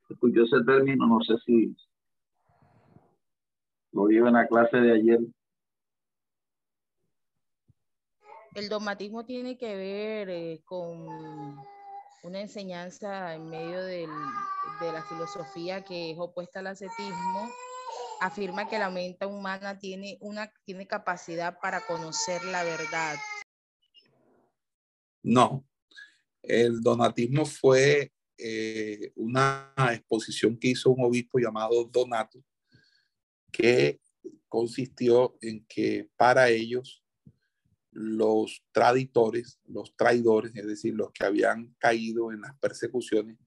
escuchó ese término, no sé si lo vi en la clase de ayer. El dogmatismo tiene que ver eh, con una enseñanza en medio de la filosofía que es opuesta al ascetismo. Afirma que la mente humana tiene, una, tiene capacidad para conocer la verdad. No, el donatismo fue eh, una exposición que hizo un obispo llamado Donato, que consistió en que para ellos los traditores, los traidores, es decir, los que habían caído en las persecuciones,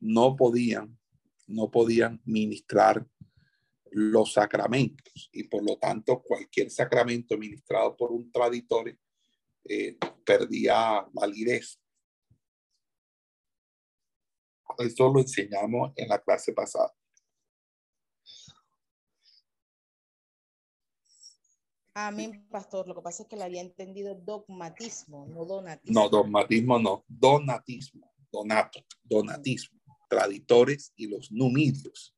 no podían, no podían ministrar los sacramentos y por lo tanto cualquier sacramento ministrado por un traditor eh, perdía validez. Eso lo enseñamos en la clase pasada. Amén, pastor. Lo que pasa es que le había entendido dogmatismo, no donatismo. No, dogmatismo no, donatismo, donato, donatismo, traditores y los numidios.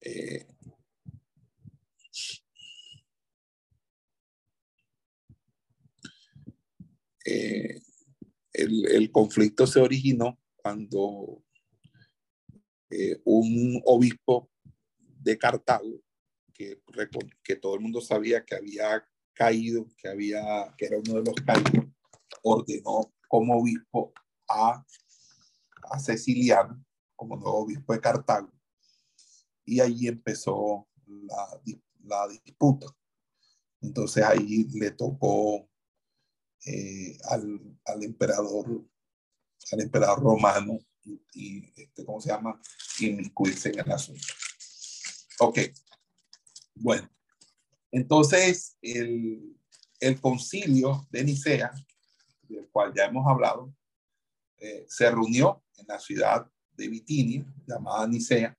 Eh, eh, el, conflicto se originó cuando eh, un obispo de Cartago que, que todo el mundo sabía que había caído, que, había, que era uno de los caídos, ordenó como obispo a, a Ceciliano, como nuevo obispo de Cartago, y ahí empezó la, la disputa. Entonces ahí le tocó eh, al, al, emperador, al emperador romano, y, y este, ¿cómo se llama? Inmiscuirse en el asunto. Ok, bueno, entonces el, concilio de Nicea, del cual ya hemos hablado, eh, se reunió en la ciudad de Bitinia, llamada Nicea,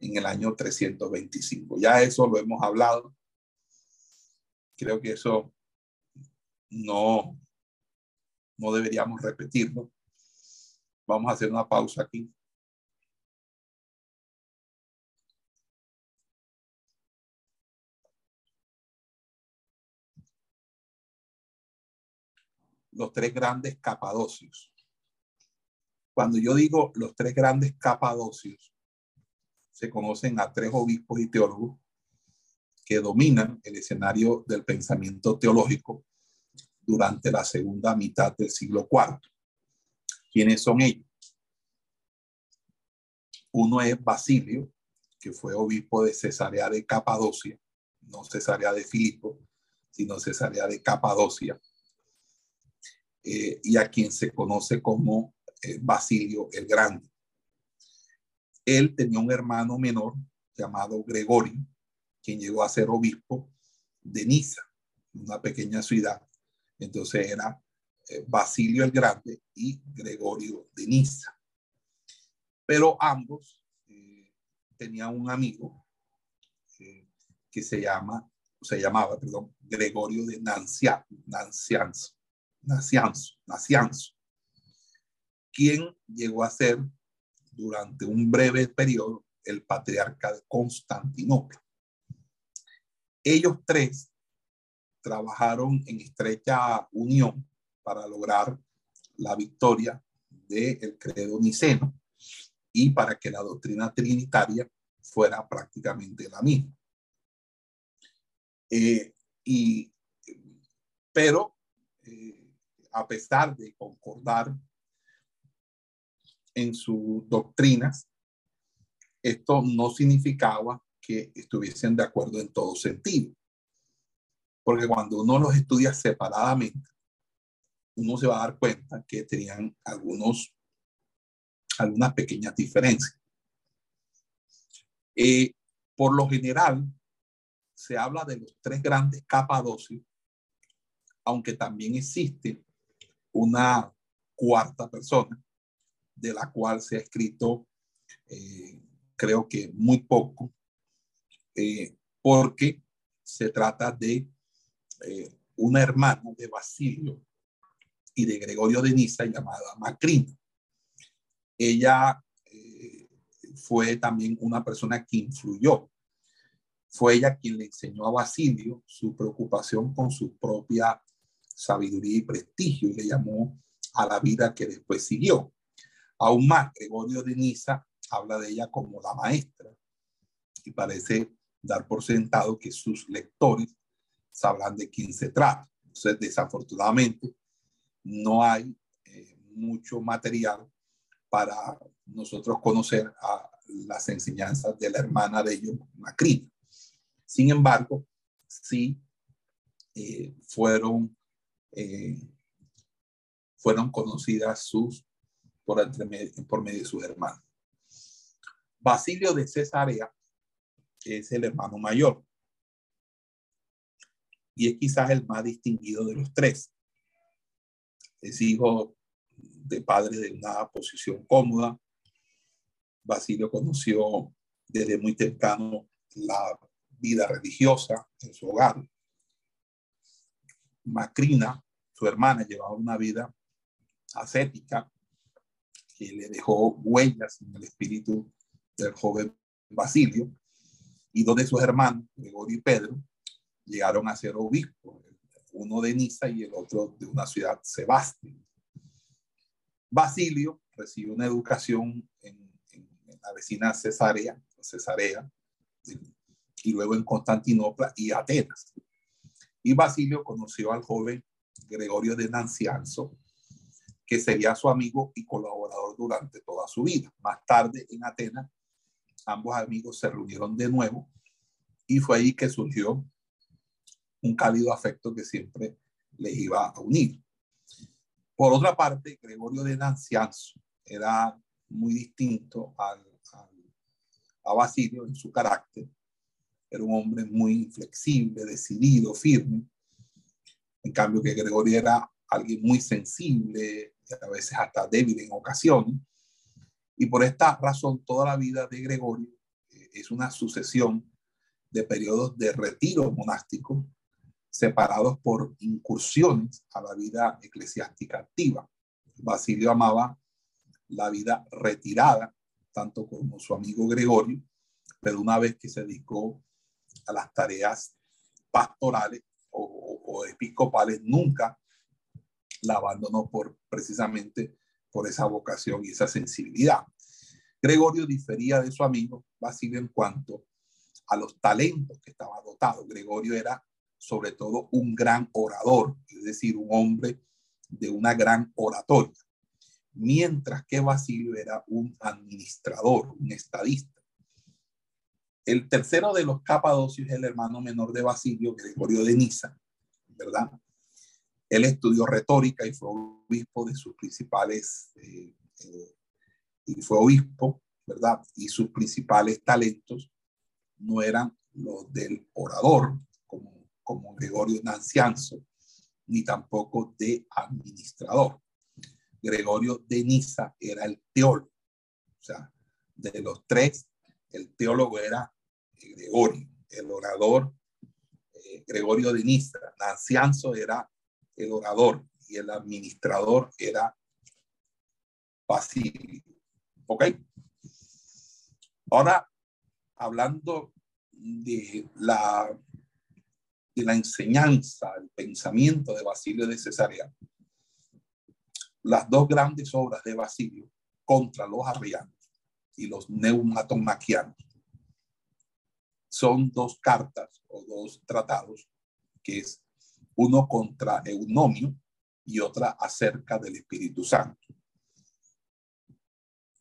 en el año 325. Ya eso lo hemos hablado. Creo que eso no, no deberíamos repetirlo. Vamos a hacer una pausa aquí. Los tres grandes capadocios. Cuando yo digo los tres grandes capadocios, se conocen a tres obispos y teólogos que dominan el escenario del pensamiento teológico durante la segunda mitad del siglo IV. ¿Quiénes son ellos? Uno es Basilio, que fue obispo de Cesarea de Capadocia, no Cesarea de Filipo, sino Cesarea de Capadocia, eh, y a quien se conoce como eh, Basilio el Grande. Él tenía un hermano menor llamado Gregorio, quien llegó a ser obispo de Niza, una pequeña ciudad. Entonces era eh, Basilio el Grande y Gregorio de Niza. Pero ambos tenían un amigo que se llama, se llamaba, perdón, Gregorio de Nancia, Nancianzo, Nacianzo, Nacianzo, quien llegó a ser durante un breve periodo el patriarca de Constantinopla. Ellos tres trabajaron en estrecha unión para lograr la victoria del credo niceno y para que la doctrina trinitaria fuera prácticamente la misma. Eh, y, pero eh, a pesar de concordar en sus doctrinas, esto no significaba que estuviesen de acuerdo en todo sentido. Porque cuando uno los estudia separadamente, uno se va a dar cuenta que tenían algunos, algunas pequeñas diferencias. Eh, por lo general, se habla de los tres grandes capadocios, aunque también existe una cuarta persona, de la cual se ha escrito, eh, creo que muy poco, eh, porque se trata de eh, una hermana de Basilio y de Gregorio de Niza llamada Macrina. Ella eh, fue también una persona que influyó. Fue ella quien le enseñó a Basilio su preocupación con su propia sabiduría y prestigio y le llamó a la vida que después siguió. Aún más, Gregorio de Niza habla de ella como la maestra y parece dar por sentado que sus lectores sabrán de quién se trata. Entonces, desafortunadamente, no hay eh, mucho material para nosotros conocer a las enseñanzas de la hermana de ellos, Macrina. Sin embargo, sí eh, fueron, eh, fueron conocidas sus por, por medio de sus hermanos. Basilio de Cesarea es el hermano mayor y es quizás el más distinguido de los tres. Es hijo de padre de una posición cómoda. Basilio conoció desde muy temprano la vida religiosa en su hogar. Macrina, su hermana, llevaba una vida ascética que le dejó huellas en el espíritu del joven Basilio y dos de sus hermanos, Gregorio y Pedro, llegaron a ser obispos, uno de Niza y el otro de una ciudad, Sebastio. Basilio recibió una educación en, la vecina Cesarea, Cesarea, y luego en Constantinopla y Atenas. Y Basilio conoció al joven Gregorio de Nancianzo, que sería su amigo y colaborador durante toda su vida. Más tarde en Atenas, ambos amigos se reunieron de nuevo y fue ahí que surgió un cálido afecto que siempre les iba a unir. Por otra parte, Gregorio de Nancianzo era muy distinto al, a Basilio en su carácter. Era un hombre muy flexible, decidido, firme. En cambio que Gregorio era alguien muy sensible, a veces hasta débil en ocasiones. Y por esta razón, toda la vida de Gregorio eh, es una sucesión de periodos de retiro monástico separados por incursiones a la vida eclesiástica activa. Basilio amaba la vida retirada, tanto como su amigo Gregorio, pero una vez que se dedicó a las tareas pastorales o, episcopales, nunca la abandonó por precisamente por esa vocación y esa sensibilidad. Gregorio difería de su amigo Basilio en cuanto a los talentos que estaba dotado. Gregorio era sobre todo un gran orador, es decir, un hombre de una gran oratoria, mientras que Basilio era un administrador, un estadista. El tercero de los capadocios es el hermano menor de Basilio, Gregorio de Niza, ¿verdad? Él estudió retórica y fue obispo de sus principales, eh, eh, y fue obispo, ¿verdad? Y sus principales talentos no eran los del orador, como, Gregorio Nancianzo, ni tampoco de administrador. Gregorio de Niza era el teólogo. O sea, de los tres, el teólogo era Gregorio, el orador eh, Gregorio de Niza. Nancianzo era el orador y el administrador era Basilio. ¿Ok? Ahora, hablando de la, de la enseñanza, el pensamiento de Basilio de Cesarea, las dos grandes obras de Basilio contra los arrianos y los neumatomaquianos son dos cartas o dos tratados que es uno contra Eunomio y otra acerca del Espíritu Santo.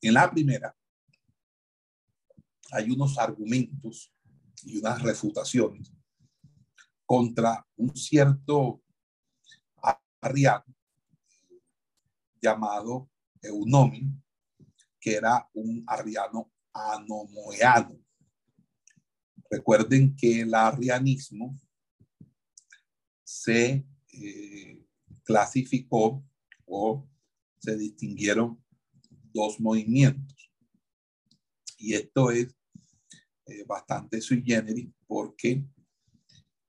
En la primera hay unos argumentos y unas refutaciones contra un cierto arriano llamado Eunomio, que era un arriano anomoeano. Recuerden que el arrianismo se eh, clasificó o se distinguieron dos movimientos. Y esto es eh, bastante sui generis porque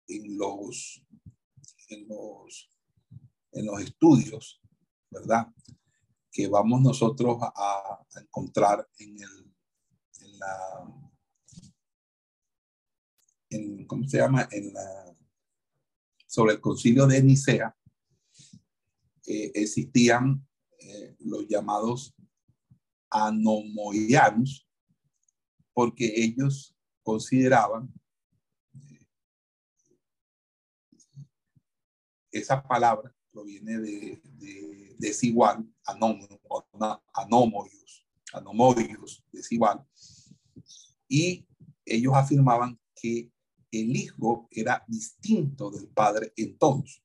en los, en los, en los estudios, ¿verdad? Que vamos nosotros a, encontrar en, el, en la, ¿cómo se llama? En la, sobre el concilio de Nicea, eh, existían eh, los llamados anomoianos, porque ellos consideraban eh, esa palabra proviene de, desigual, anomoios, anomoios, desigual, y ellos afirmaban que el Hijo era distinto del Padre en todos.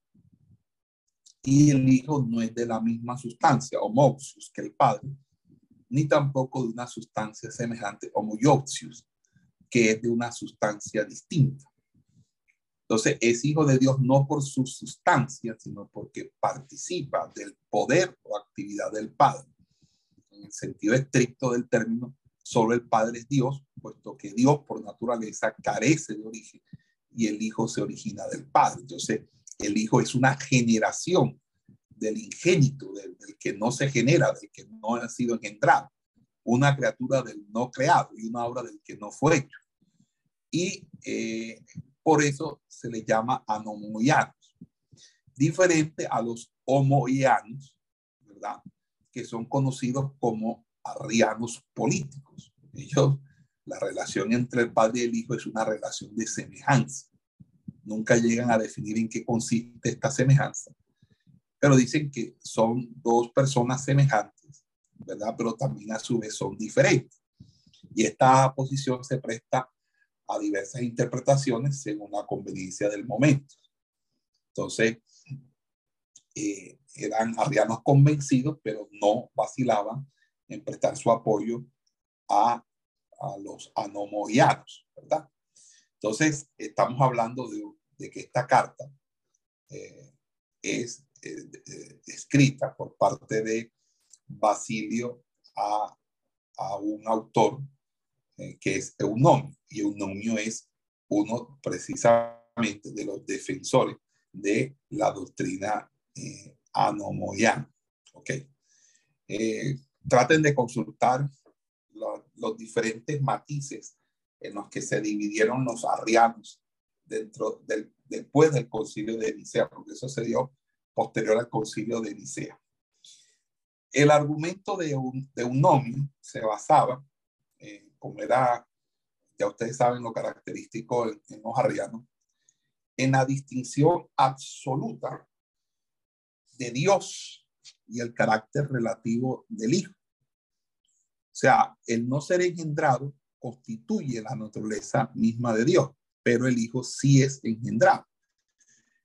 Y el Hijo no es de la misma sustancia, homoxius, que el Padre, ni tampoco de una sustancia semejante, homoioxius, que es de una sustancia distinta. Entonces, es hijo de Dios no por su sustancia, sino porque participa del poder o actividad del Padre. En el sentido estricto del término, solo el Padre es Dios, puesto que Dios por naturaleza carece de origen y el Hijo se origina del Padre. Entonces, el Hijo es una generación del ingénito, del, que no se genera, del que no ha sido engendrado, una criatura del no creado y una obra del que no fue hecho. Y eh, por eso se le llama anomoianos, diferente a los homoianos, ¿verdad? Que son conocidos como arrianos políticos. Ellos, la relación entre el padre y el hijo es una relación de semejanza. Nunca llegan a definir en qué consiste esta semejanza, pero dicen que son dos personas semejantes, ¿verdad? Pero también a su vez son diferentes. Y esta posición se presta a diversas interpretaciones según la conveniencia del momento. Entonces, eh, eran arrianos convencidos, pero no vacilaban en prestar su apoyo a, a los anomoianos, ¿verdad? Entonces, estamos hablando de, que esta carta eh, es eh, escrita por parte de Basilio a, a un autor que es Eunomio, y Eunomio es uno precisamente de los defensores de la doctrina anomoiana. ¿ok? traten de consultar los diferentes matices en los que se dividieron los arrianos dentro del, después del concilio de Nicea, porque eso se dio posterior al concilio de Nicea. El argumento de de un nomio se basaba, eh, como era, ya ustedes saben lo característico en, los arrianos, en la distinción absoluta de Dios y el carácter relativo del Hijo. O sea, el no ser engendrado constituye la naturaleza misma de Dios, pero el Hijo sí es engendrado.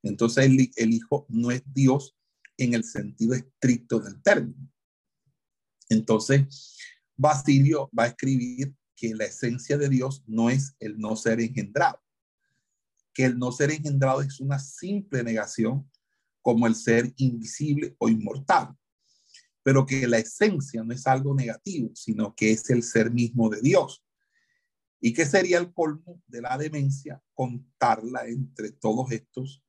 Entonces el Hijo no es Dios en el sentido estricto del término. Entonces, Basilio va a escribir que la esencia de Dios no es el no ser engendrado, que el no ser engendrado es una simple negación como el ser invisible o inmortal, pero que la esencia no es algo negativo, sino que es el ser mismo de Dios. ¿Y qué sería el colmo de la demencia? Contarla entre todos estos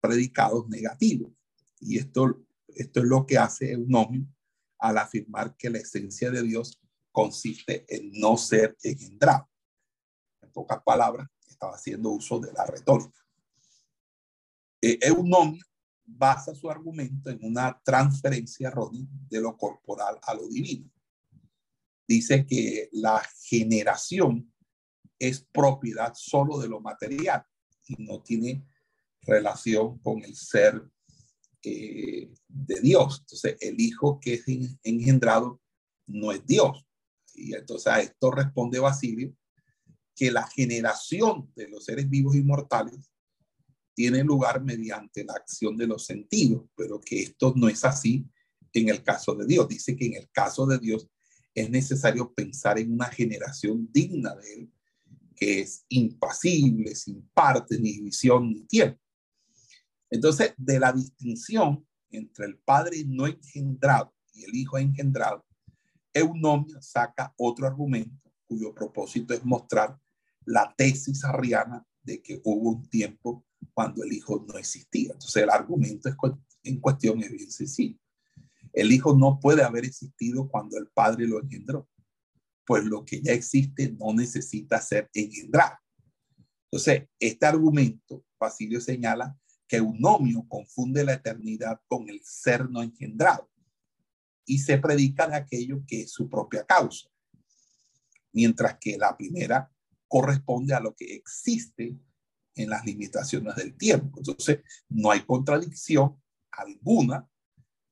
predicados negativos. Y esto, esto es lo que hace Eunomio al afirmar que la esencia de Dios consiste en no ser engendrado. En pocas palabras, estaba haciendo uso de la retórica. Eh, Eunomio basa su argumento en una transferencia errónea de lo corporal a lo divino. Dice que la generación es propiedad solo de lo material y no tiene relación con el ser eh, de Dios. Entonces, el hijo que es engendrado no es Dios. Y entonces a esto responde Basilio, que la generación de los seres vivos y mortales tiene lugar mediante la acción de los sentidos, pero que esto no es así en el caso de Dios. Dice que en el caso de Dios es necesario pensar en una generación digna de Él, que es impasible, sin parte, ni visión, ni tiempo. Entonces, de la distinción entre el Padre no engendrado y el Hijo engendrado, Eunomio saca otro argumento cuyo propósito es mostrar la tesis arriana de que hubo un tiempo cuando el Hijo no existía. Entonces, el argumento es, en cuestión es bien sencillo. El Hijo no puede haber existido cuando el Padre lo engendró, pues lo que ya existe no necesita ser engendrado. Entonces, este argumento, Basilio señala, que Eunomio confunde la eternidad con el ser no engendrado y se predica de aquello que es su propia causa, mientras que la primera corresponde a lo que existe en las limitaciones del tiempo. Entonces, no hay contradicción alguna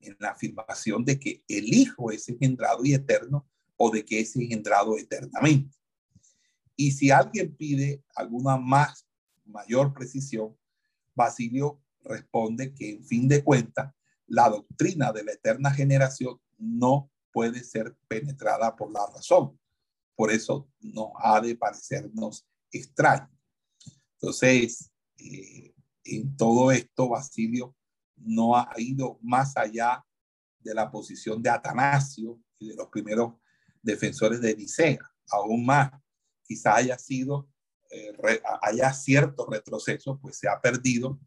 en la afirmación de que el Hijo es engendrado y eterno o de que es engendrado eternamente. Y si alguien pide alguna más mayor precisión, Basilio responde que en fin de cuentas, la doctrina de la eterna generación no puede ser penetrada por la razón. Por eso no ha de parecernos extraño. Entonces, eh, en todo esto, Basilio no ha ido más allá de la posición de Atanasio y de los primeros defensores de Nicea. Aún más, quizá haya sido eh, haya cierto retroceso, pues se ha perdido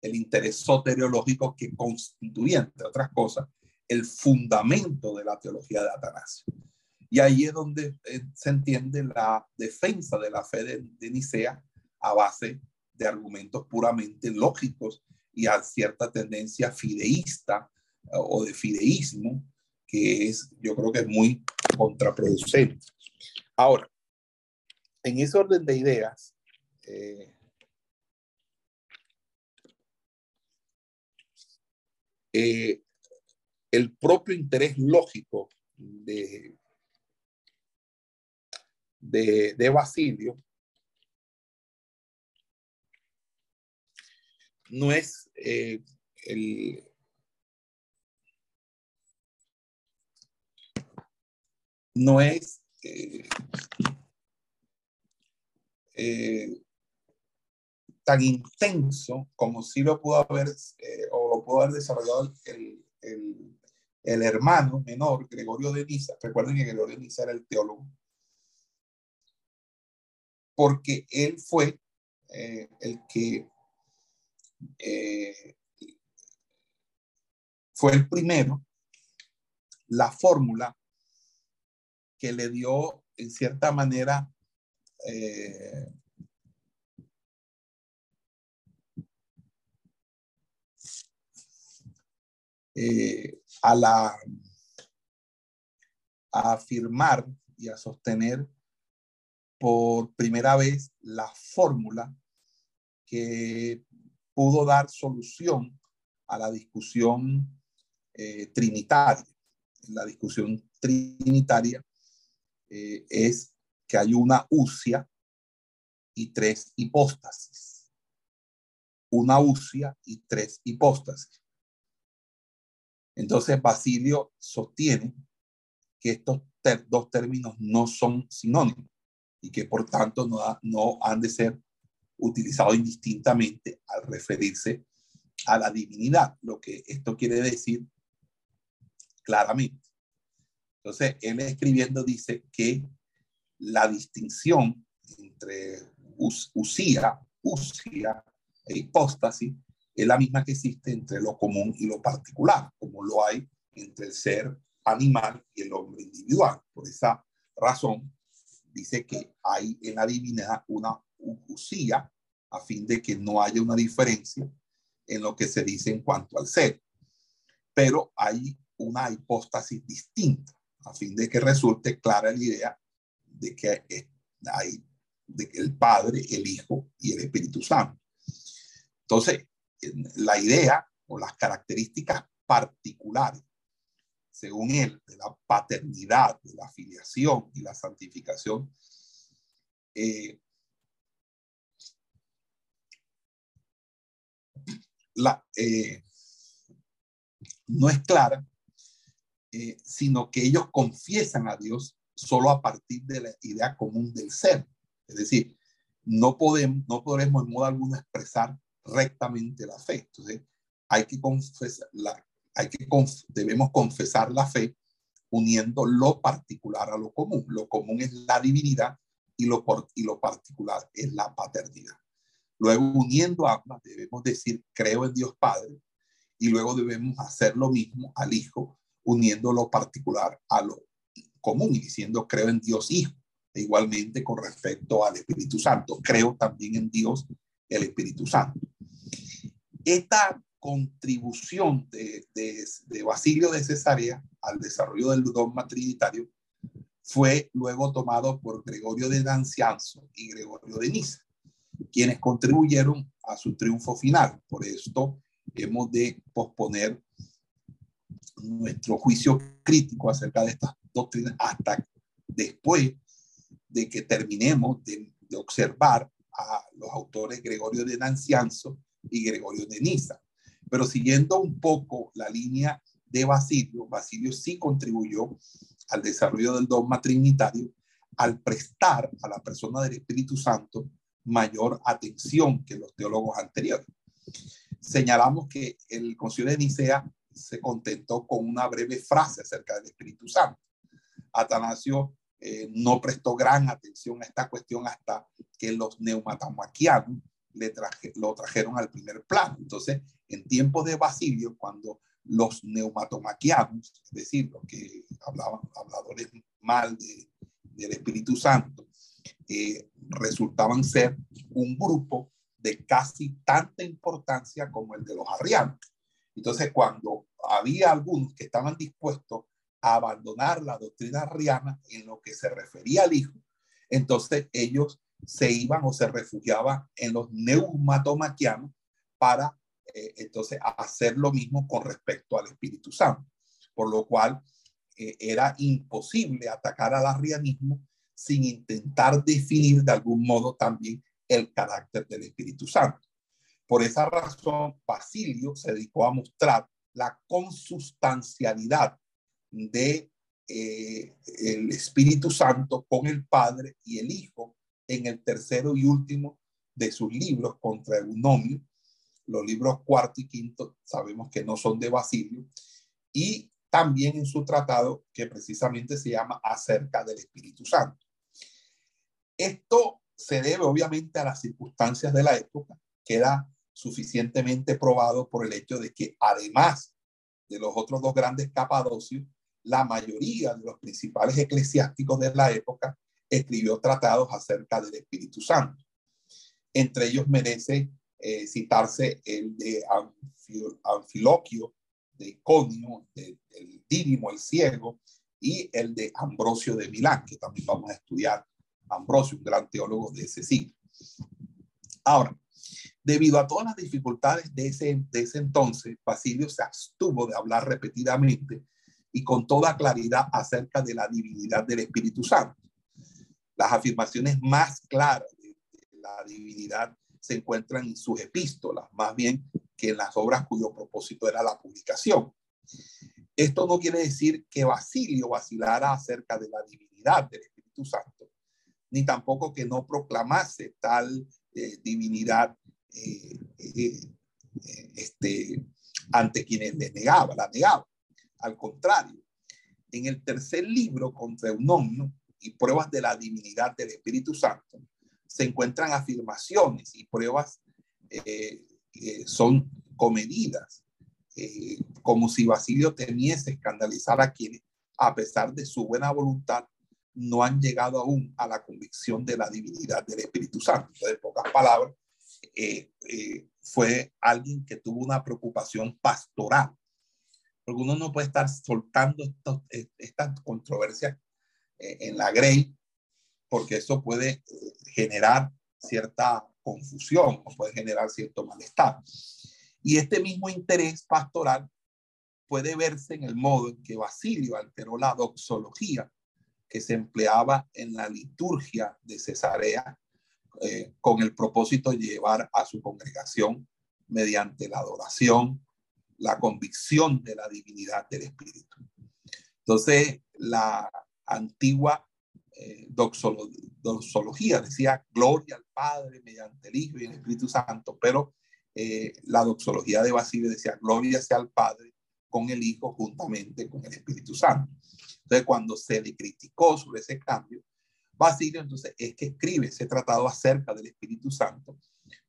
el interés soteriológico que constituía, entre otras cosas, el fundamento de la teología de Atanasio. Y ahí es donde eh, se entiende la defensa de la fe de, Nicea a base de argumentos puramente lógicos y a cierta tendencia fideísta eh, o de fideísmo, que es, yo creo que es muy contraproducente. Ahora, en ese orden de ideas, eh, eh, el propio interés lógico de, de, Basilio no es eh, el, no es eh, tan intenso como si lo pudo haber eh, o lo pudo haber desarrollado el, el, hermano menor, Gregorio de Niza. Recuerden que Gregorio de Niza era el teólogo. Porque él fue eh, el que fue el primero, la fórmula que le dio en cierta manera eh, eh, a la a afirmar y a sostener por primera vez la fórmula que pudo dar solución a la discusión eh, trinitaria. La discusión trinitaria eh, es que hay una usia y tres hipóstasis. Una usia y tres hipóstasis. Entonces Basilio sostiene que estos dos términos no son sinónimos y que por tanto no, no han de ser utilizados indistintamente al referirse a la divinidad, lo que esto quiere decir claramente. Entonces, él escribiendo dice que la distinción entre usía, usía e hipóstasis es la misma que existe entre lo común y lo particular, como lo hay entre el ser animal y el hombre individual. Por esa razón, dice que hay en la divinidad una usía a fin de que no haya una diferencia en lo que se dice en cuanto al ser. Pero hay una hipóstasis distinta a fin de que resulte clara la idea de que hay de que el Padre, el Hijo y el Espíritu Santo. Entonces, la idea o las características particulares según él, de la paternidad, de la filiación y la santificación, eh, la, eh, no es clara, eh, sino que ellos confiesan a Dios solo a partir de la idea común del ser. Es decir, no podemos, no podremos en modo alguno expresar rectamente la fe. Entonces, hay que confesar, la, hay que debemos confesar la fe uniendo lo particular a lo común. Lo común es la divinidad y lo, y lo particular es la paternidad. Luego, uniendo ambas, debemos decir, creo en Dios Padre, y luego debemos hacer lo mismo al Hijo, uniendo lo particular a lo común y diciendo, creo en Dios Hijo. E igualmente con respecto al Espíritu Santo, creo también en Dios, el Espíritu Santo. Esta contribución de, de, Basilio de Cesarea al desarrollo del dogma trinitario fue luego tomado por Gregorio de Nancianzo y Gregorio de Niza, quienes contribuyeron a su triunfo final. Por esto hemos de posponer nuestro juicio crítico acerca de estas doctrinas hasta después de que terminemos de, de observar a los autores Gregorio de Nancianzo y Gregorio de Niza. Pero siguiendo un poco la línea de Basilio, Basilio sí contribuyó al desarrollo del dogma trinitario al prestar a la persona del Espíritu Santo mayor atención que los teólogos anteriores. Señalamos que el concilio de Nicea se contentó con una breve frase acerca del Espíritu Santo. Atanasio eh, no prestó gran atención a esta cuestión hasta que los neumatomaquianos lo trajeron al primer plano. Entonces, en tiempos de Basilio, cuando los neumatomaquianos, es decir, los que hablaban, habladores mal del Espíritu Santo, eh, resultaban ser un grupo de casi tanta importancia como el de los arrianos. Entonces, cuando había algunos que estaban dispuestos a abandonar la doctrina arriana en lo que se refería al Hijo, entonces ellos se iban o se refugiaban en los neumatomaquianos para eh, entonces hacer lo mismo con respecto al Espíritu Santo, por lo cual eh, era imposible atacar al arrianismo sin intentar definir de algún modo también el carácter del Espíritu Santo. Por esa razón, Basilio se dedicó a mostrar la consustancialidad de eh, el Espíritu Santo con el Padre y el Hijo en el tercero y último de sus libros contra Eunomio. Los libros cuarto y quinto sabemos que no son de Basilio. Y también en su tratado que precisamente se llama Acerca del Espíritu Santo. Esto se debe obviamente a las circunstancias de la época, que era suficientemente probado por el hecho de que además de los otros dos grandes capadocios, la mayoría de los principales eclesiásticos de la época escribió tratados acerca del Espíritu Santo. Entre ellos merece eh, citarse el de Anfiloquio de Iconio, del Dírimo, el ciego, y el de Ambrosio de Milán, que también vamos a estudiar. Ambrosio, un gran teólogo de ese siglo. Ahora, debido a todas las dificultades de ese, de ese entonces, Basilio se abstuvo de hablar repetidamente y con toda claridad acerca de la divinidad del Espíritu Santo. Las afirmaciones más claras de, la divinidad se encuentran en sus epístolas, más bien que en las obras cuyo propósito era la publicación. Esto no quiere decir que Basilio vacilara acerca de la divinidad del Espíritu Santo, ni tampoco que no proclamase tal eh, divinidad eh, eh, este, ante quienes le negaba, la negaba. Al contrario, en el tercer libro, contra Eunomio y pruebas de la divinidad del Espíritu Santo, se encuentran afirmaciones y pruebas que son comedidas, como si Basilio temiese escandalizar a quienes, a pesar de su buena voluntad, no han llegado aún a la convicción de la divinidad del Espíritu Santo. de pocas palabras, eh, eh, fue alguien que tuvo una preocupación pastoral. Porque uno no puede estar soltando eh, estas controversias en la Grey, porque eso puede generar cierta confusión o puede generar cierto malestar. Y este mismo interés pastoral puede verse en el modo en que Basilio alteró la doxología que se empleaba en la liturgia de Cesarea eh, con el propósito de llevar a su congregación mediante la adoración, la convicción de la divinidad del Espíritu. Entonces, la antigua eh, doxología. Decía gloria al Padre mediante el Hijo y el Espíritu Santo, pero eh, la doxología de Basilio decía gloria sea al Padre con el Hijo juntamente con el Espíritu Santo. Entonces, cuando se le criticó sobre ese cambio, Basilio entonces es que escribe ese tratado acerca del Espíritu Santo,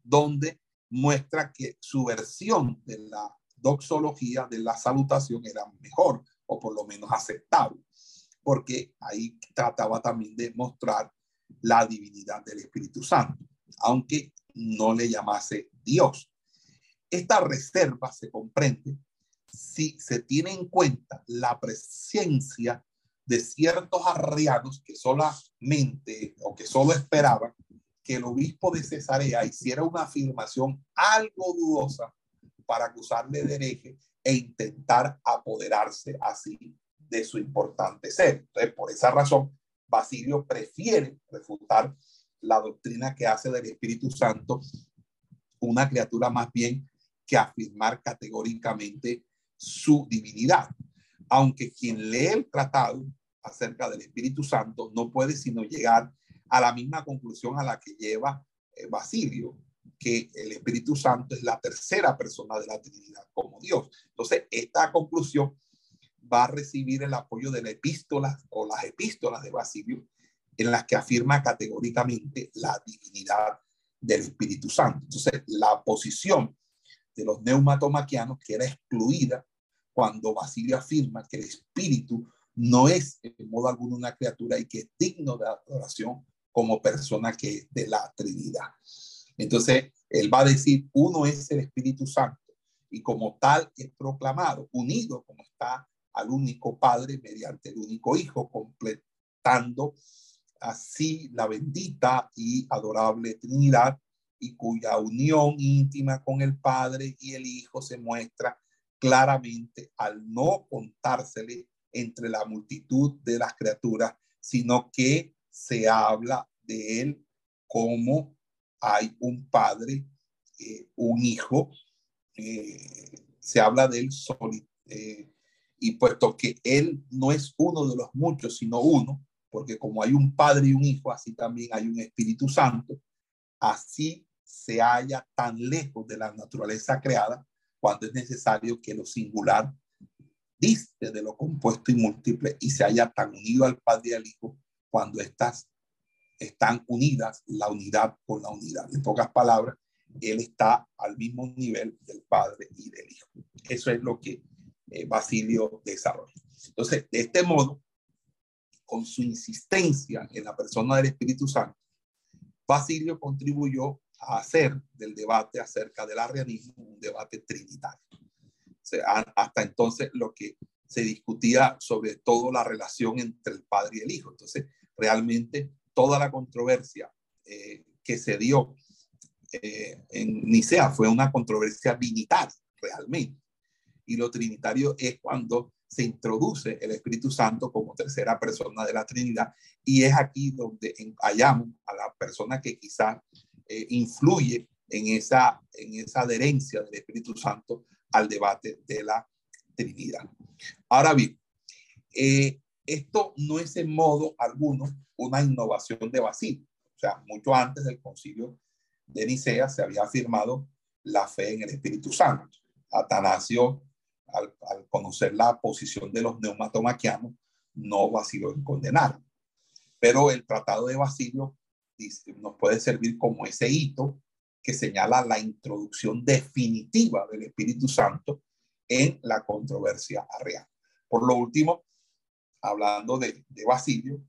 donde muestra que su versión de la doxología, de la salutación, era mejor o por lo menos aceptable, porque ahí trataba también de mostrar la divinidad del Espíritu Santo, aunque no le llamase Dios. Esta reserva se comprende si se tiene en cuenta la presencia de ciertos arrianos que solamente o que solo esperaban que el obispo de Cesarea hiciera una afirmación algo dudosa para acusarle de hereje e intentar apoderarse así de su importante ser. Entonces, por esa razón, Basilio prefiere refutar la doctrina que hace del Espíritu Santo una criatura más bien que afirmar categóricamente su divinidad. Aunque quien lee el tratado acerca del Espíritu Santo, no puede sino llegar a la misma conclusión a la que lleva eh, Basilio, que el Espíritu Santo es la tercera persona de la Trinidad como Dios. Entonces, esta conclusión va a recibir el apoyo de la epístola o las epístolas de Basilio, en las que afirma categóricamente la divinidad del Espíritu Santo. Entonces, la posición de los neumatomaquianos, que era excluida cuando Basilio afirma que el Espíritu no es en modo alguno una criatura y que es digno de adoración como persona que es de la Trinidad. Entonces, él va a decir, uno es el Espíritu Santo y como tal es proclamado, unido como está al único Padre mediante el único Hijo, completando así la bendita y adorable Trinidad y cuya unión íntima con el Padre y el Hijo se muestra claramente al no contársele entre la multitud de las criaturas, sino que se habla de él como hay un padre, eh, un hijo, eh, se habla de él. Eh, y puesto que él no es uno de los muchos, sino uno, porque como hay un padre y un hijo, así también hay un Espíritu Santo, así se halla tan lejos de la naturaleza creada cuando es necesario que lo singular diste de lo compuesto y múltiple y se haya tan unido al Padre y al Hijo cuando estas están unidas, la unidad con la unidad. En pocas palabras, Él está al mismo nivel del Padre y del Hijo. Eso es lo que eh, Basilio desarrolla. Entonces, de este modo, con su insistencia en la persona del Espíritu Santo, Basilio contribuyó a hacer del debate acerca del arrianismo un debate trinitario hasta entonces lo que se discutía sobre todo la relación entre el padre y el hijo. Entonces, realmente toda la controversia eh, que se dio eh, en Nicea fue una controversia binitaria, realmente. Y lo trinitario es cuando se introduce el Espíritu Santo como tercera persona de la Trinidad y es aquí donde hallamos a la persona que quizás eh, influye en esa, en esa adherencia del Espíritu Santo al debate de la Trinidad. Ahora bien, eh, esto no es en modo alguno una innovación de Basilio. O sea, mucho antes del concilio de Nicea se había afirmado la fe en el Espíritu Santo. Atanasio al, conocer la posición de los neumatomaquianos, no vaciló en condenar. Pero el Tratado de Basilio nos puede servir como ese hito que señala la introducción definitiva del Espíritu Santo en la controversia arriana. Por lo último, hablando de, Basilio,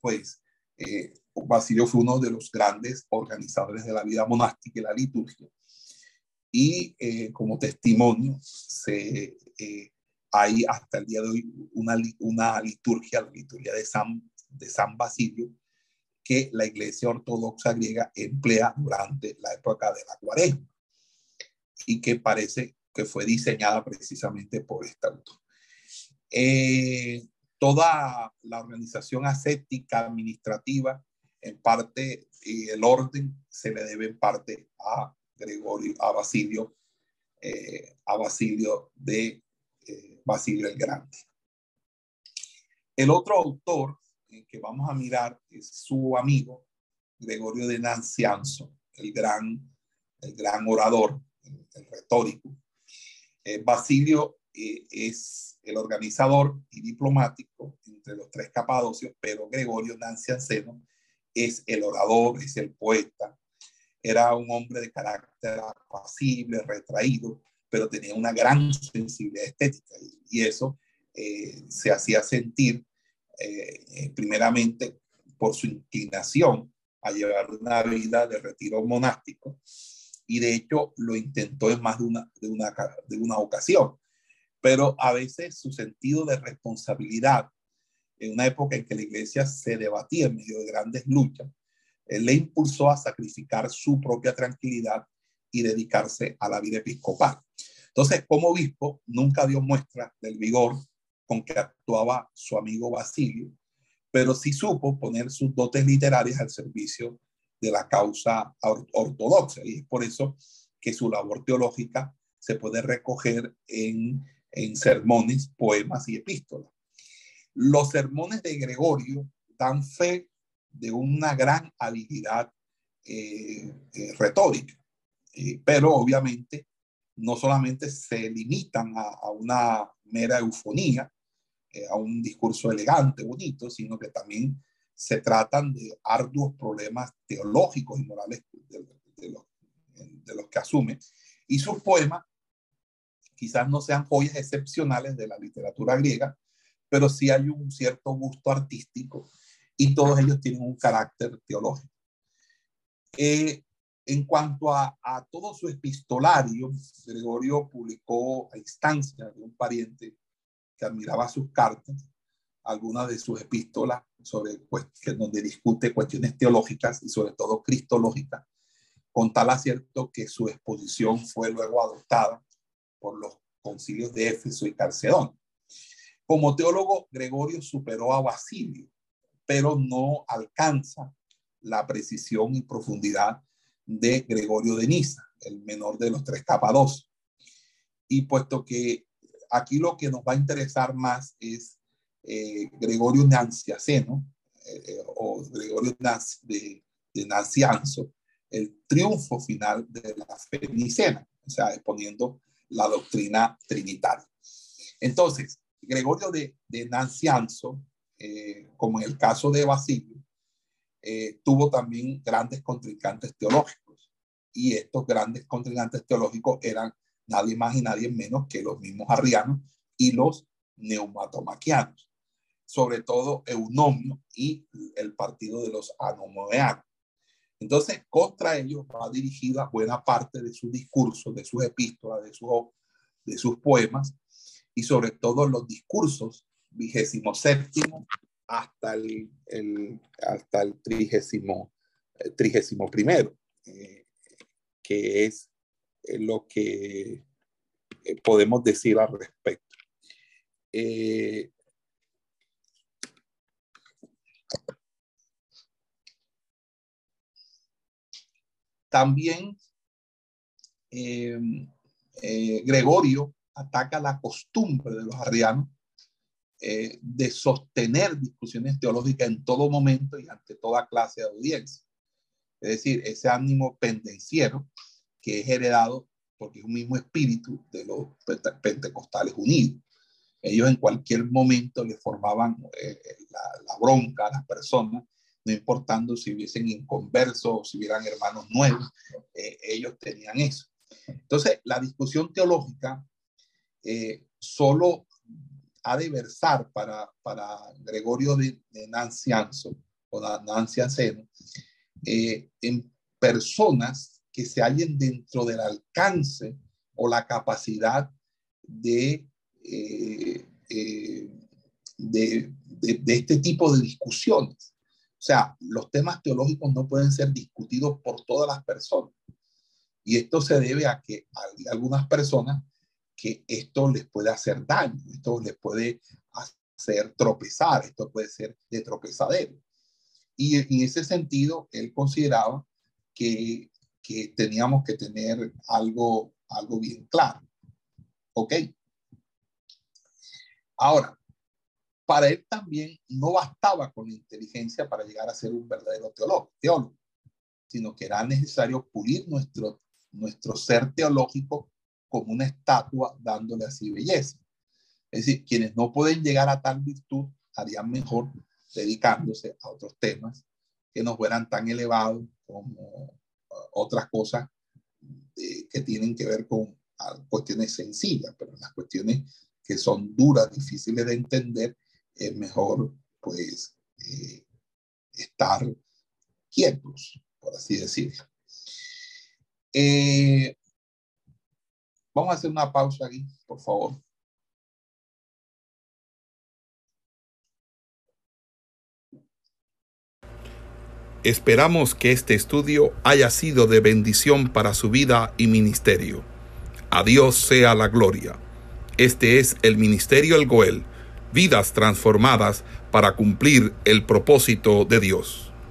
pues eh, Basilio fue uno de los grandes organizadores de la vida monástica y la liturgia y eh, como testimonio, se, eh, hay hasta el día de hoy una, una liturgia, la liturgia de San, de San Basilio, que la Iglesia Ortodoxa griega emplea durante la época de la cuaresma y que parece que fue diseñada precisamente por este autor. Eh, toda la organización ascética administrativa, en parte, y el orden se le debe en parte a Gregorio, a Basilio, eh, a Basilio de eh, Basilio el Grande. El otro autor eh, que vamos a mirar es su amigo Gregorio de Nancianzo, el gran, el gran orador, el, retórico. Basilio es el organizador y diplomático entre los tres capadocios, pero Gregorio Nancianceno es el orador, es el poeta, era un hombre de carácter apacible, retraído, pero tenía una gran sensibilidad estética. Y eso eh, se hacía sentir eh, primeramente por su inclinación a llevar una vida de retiro monástico. Y de hecho lo intentó en más de una, de una, de una ocasión, pero a veces su sentido de responsabilidad en una época en que la iglesia se debatía en medio de grandes luchas, le impulsó a sacrificar su propia tranquilidad y dedicarse a la vida episcopal. Entonces, como obispo, nunca dio muestra del vigor con que actuaba su amigo Basilio, pero sí supo poner sus dotes literarias al servicio de la causa ortodoxa. Y es por eso que su labor teológica se puede recoger en, sermones, poemas y epístolas. Los sermones de Gregorio dan fe de una gran habilidad eh, eh, retórica, eh, pero obviamente no solamente se limitan a, una mera eufonía, a un discurso elegante, bonito, sino que también se tratan de arduos problemas teológicos y morales de, los, de los que asume. Y sus poemas quizás no sean joyas excepcionales de la literatura griega, pero sí hay un cierto gusto artístico y todos ellos tienen un carácter teológico. Eh, en cuanto a, todo su epistolario, Gregorio publicó a instancia de un pariente que admiraba sus cartas, algunas de sus epístolas sobre pues, donde discute cuestiones teológicas y sobre todo cristológicas, con tal acierto que su exposición fue luego adoptada por los concilios de Éfeso y Calcedón. Como teólogo, Gregorio superó a Basilio pero no alcanza la precisión y profundidad de Gregorio de Niza, el menor de los tres capados. Y puesto que aquí lo que nos va a interesar más es eh, Gregorio Nanciaceno eh, o Gregorio de, de Nancianzo, el triunfo final de la fe nicena, o sea, exponiendo la doctrina trinitaria. Entonces, Gregorio de, de Nancianzo eh, como en el caso de Basilio, eh, tuvo también grandes contrincantes teológicos. Y estos grandes contrincantes teológicos eran nadie más y nadie menos que los mismos arrianos y los neumatomaquianos, sobre todo Eunomio y el partido de los anomoeanos. Entonces, contra ellos va dirigida buena parte de su discurso, de sus epístolas, de sus de sus poemas y sobre todo los discursos, vigésimo séptimo hasta el, hasta el trigésimo, eh, trigésimo primero, eh, que es eh, lo que podemos decir al respecto. también Gregorio ataca la costumbre de los arrianos eh, de sostener discusiones teológicas en todo momento y ante toda clase de audiencia. Es decir, ese ánimo pendenciero que es heredado porque es un mismo espíritu de los pentecostales unidos. Ellos en cualquier momento le formaban eh, la, bronca a las personas, no importando si hubiesen inconversos o si hubieran hermanos nuevos, eh, ellos tenían eso. Entonces, la discusión teológica solo ha de versar para, para Gregorio de, de Nancianzo o Nancianceno eh, en personas que se hallen dentro del alcance o la capacidad de, eh, eh, de, de, este tipo de discusiones. O sea, los temas teológicos no pueden ser discutidos por todas las personas. Y esto se debe a que algunas personas que esto les puede hacer daño, esto les puede hacer tropezar, esto puede ser de tropezadero. Y en ese sentido, él consideraba que, que teníamos que tener algo, algo bien claro. ¿Ok? Ahora, para él también no bastaba con inteligencia para llegar a ser un verdadero teólogo, teólogo sino que era necesario pulir nuestro, nuestro ser teológico como una estatua dándole así belleza. Es decir, quienes no pueden llegar a tal virtud harían mejor dedicándose a otros temas que no fueran tan elevados como uh, otras cosas eh, que tienen que ver con cuestiones sencillas, pero las cuestiones que son duras, difíciles de entender, es mejor pues eh, estar quietos, por así decirlo. Eh, Vamos a hacer una pausa aquí, por favor. Esperamos que este estudio haya sido de bendición para su vida y ministerio. A Dios sea la gloria. Este es el Ministerio El Goel, vidas transformadas para cumplir el propósito de Dios.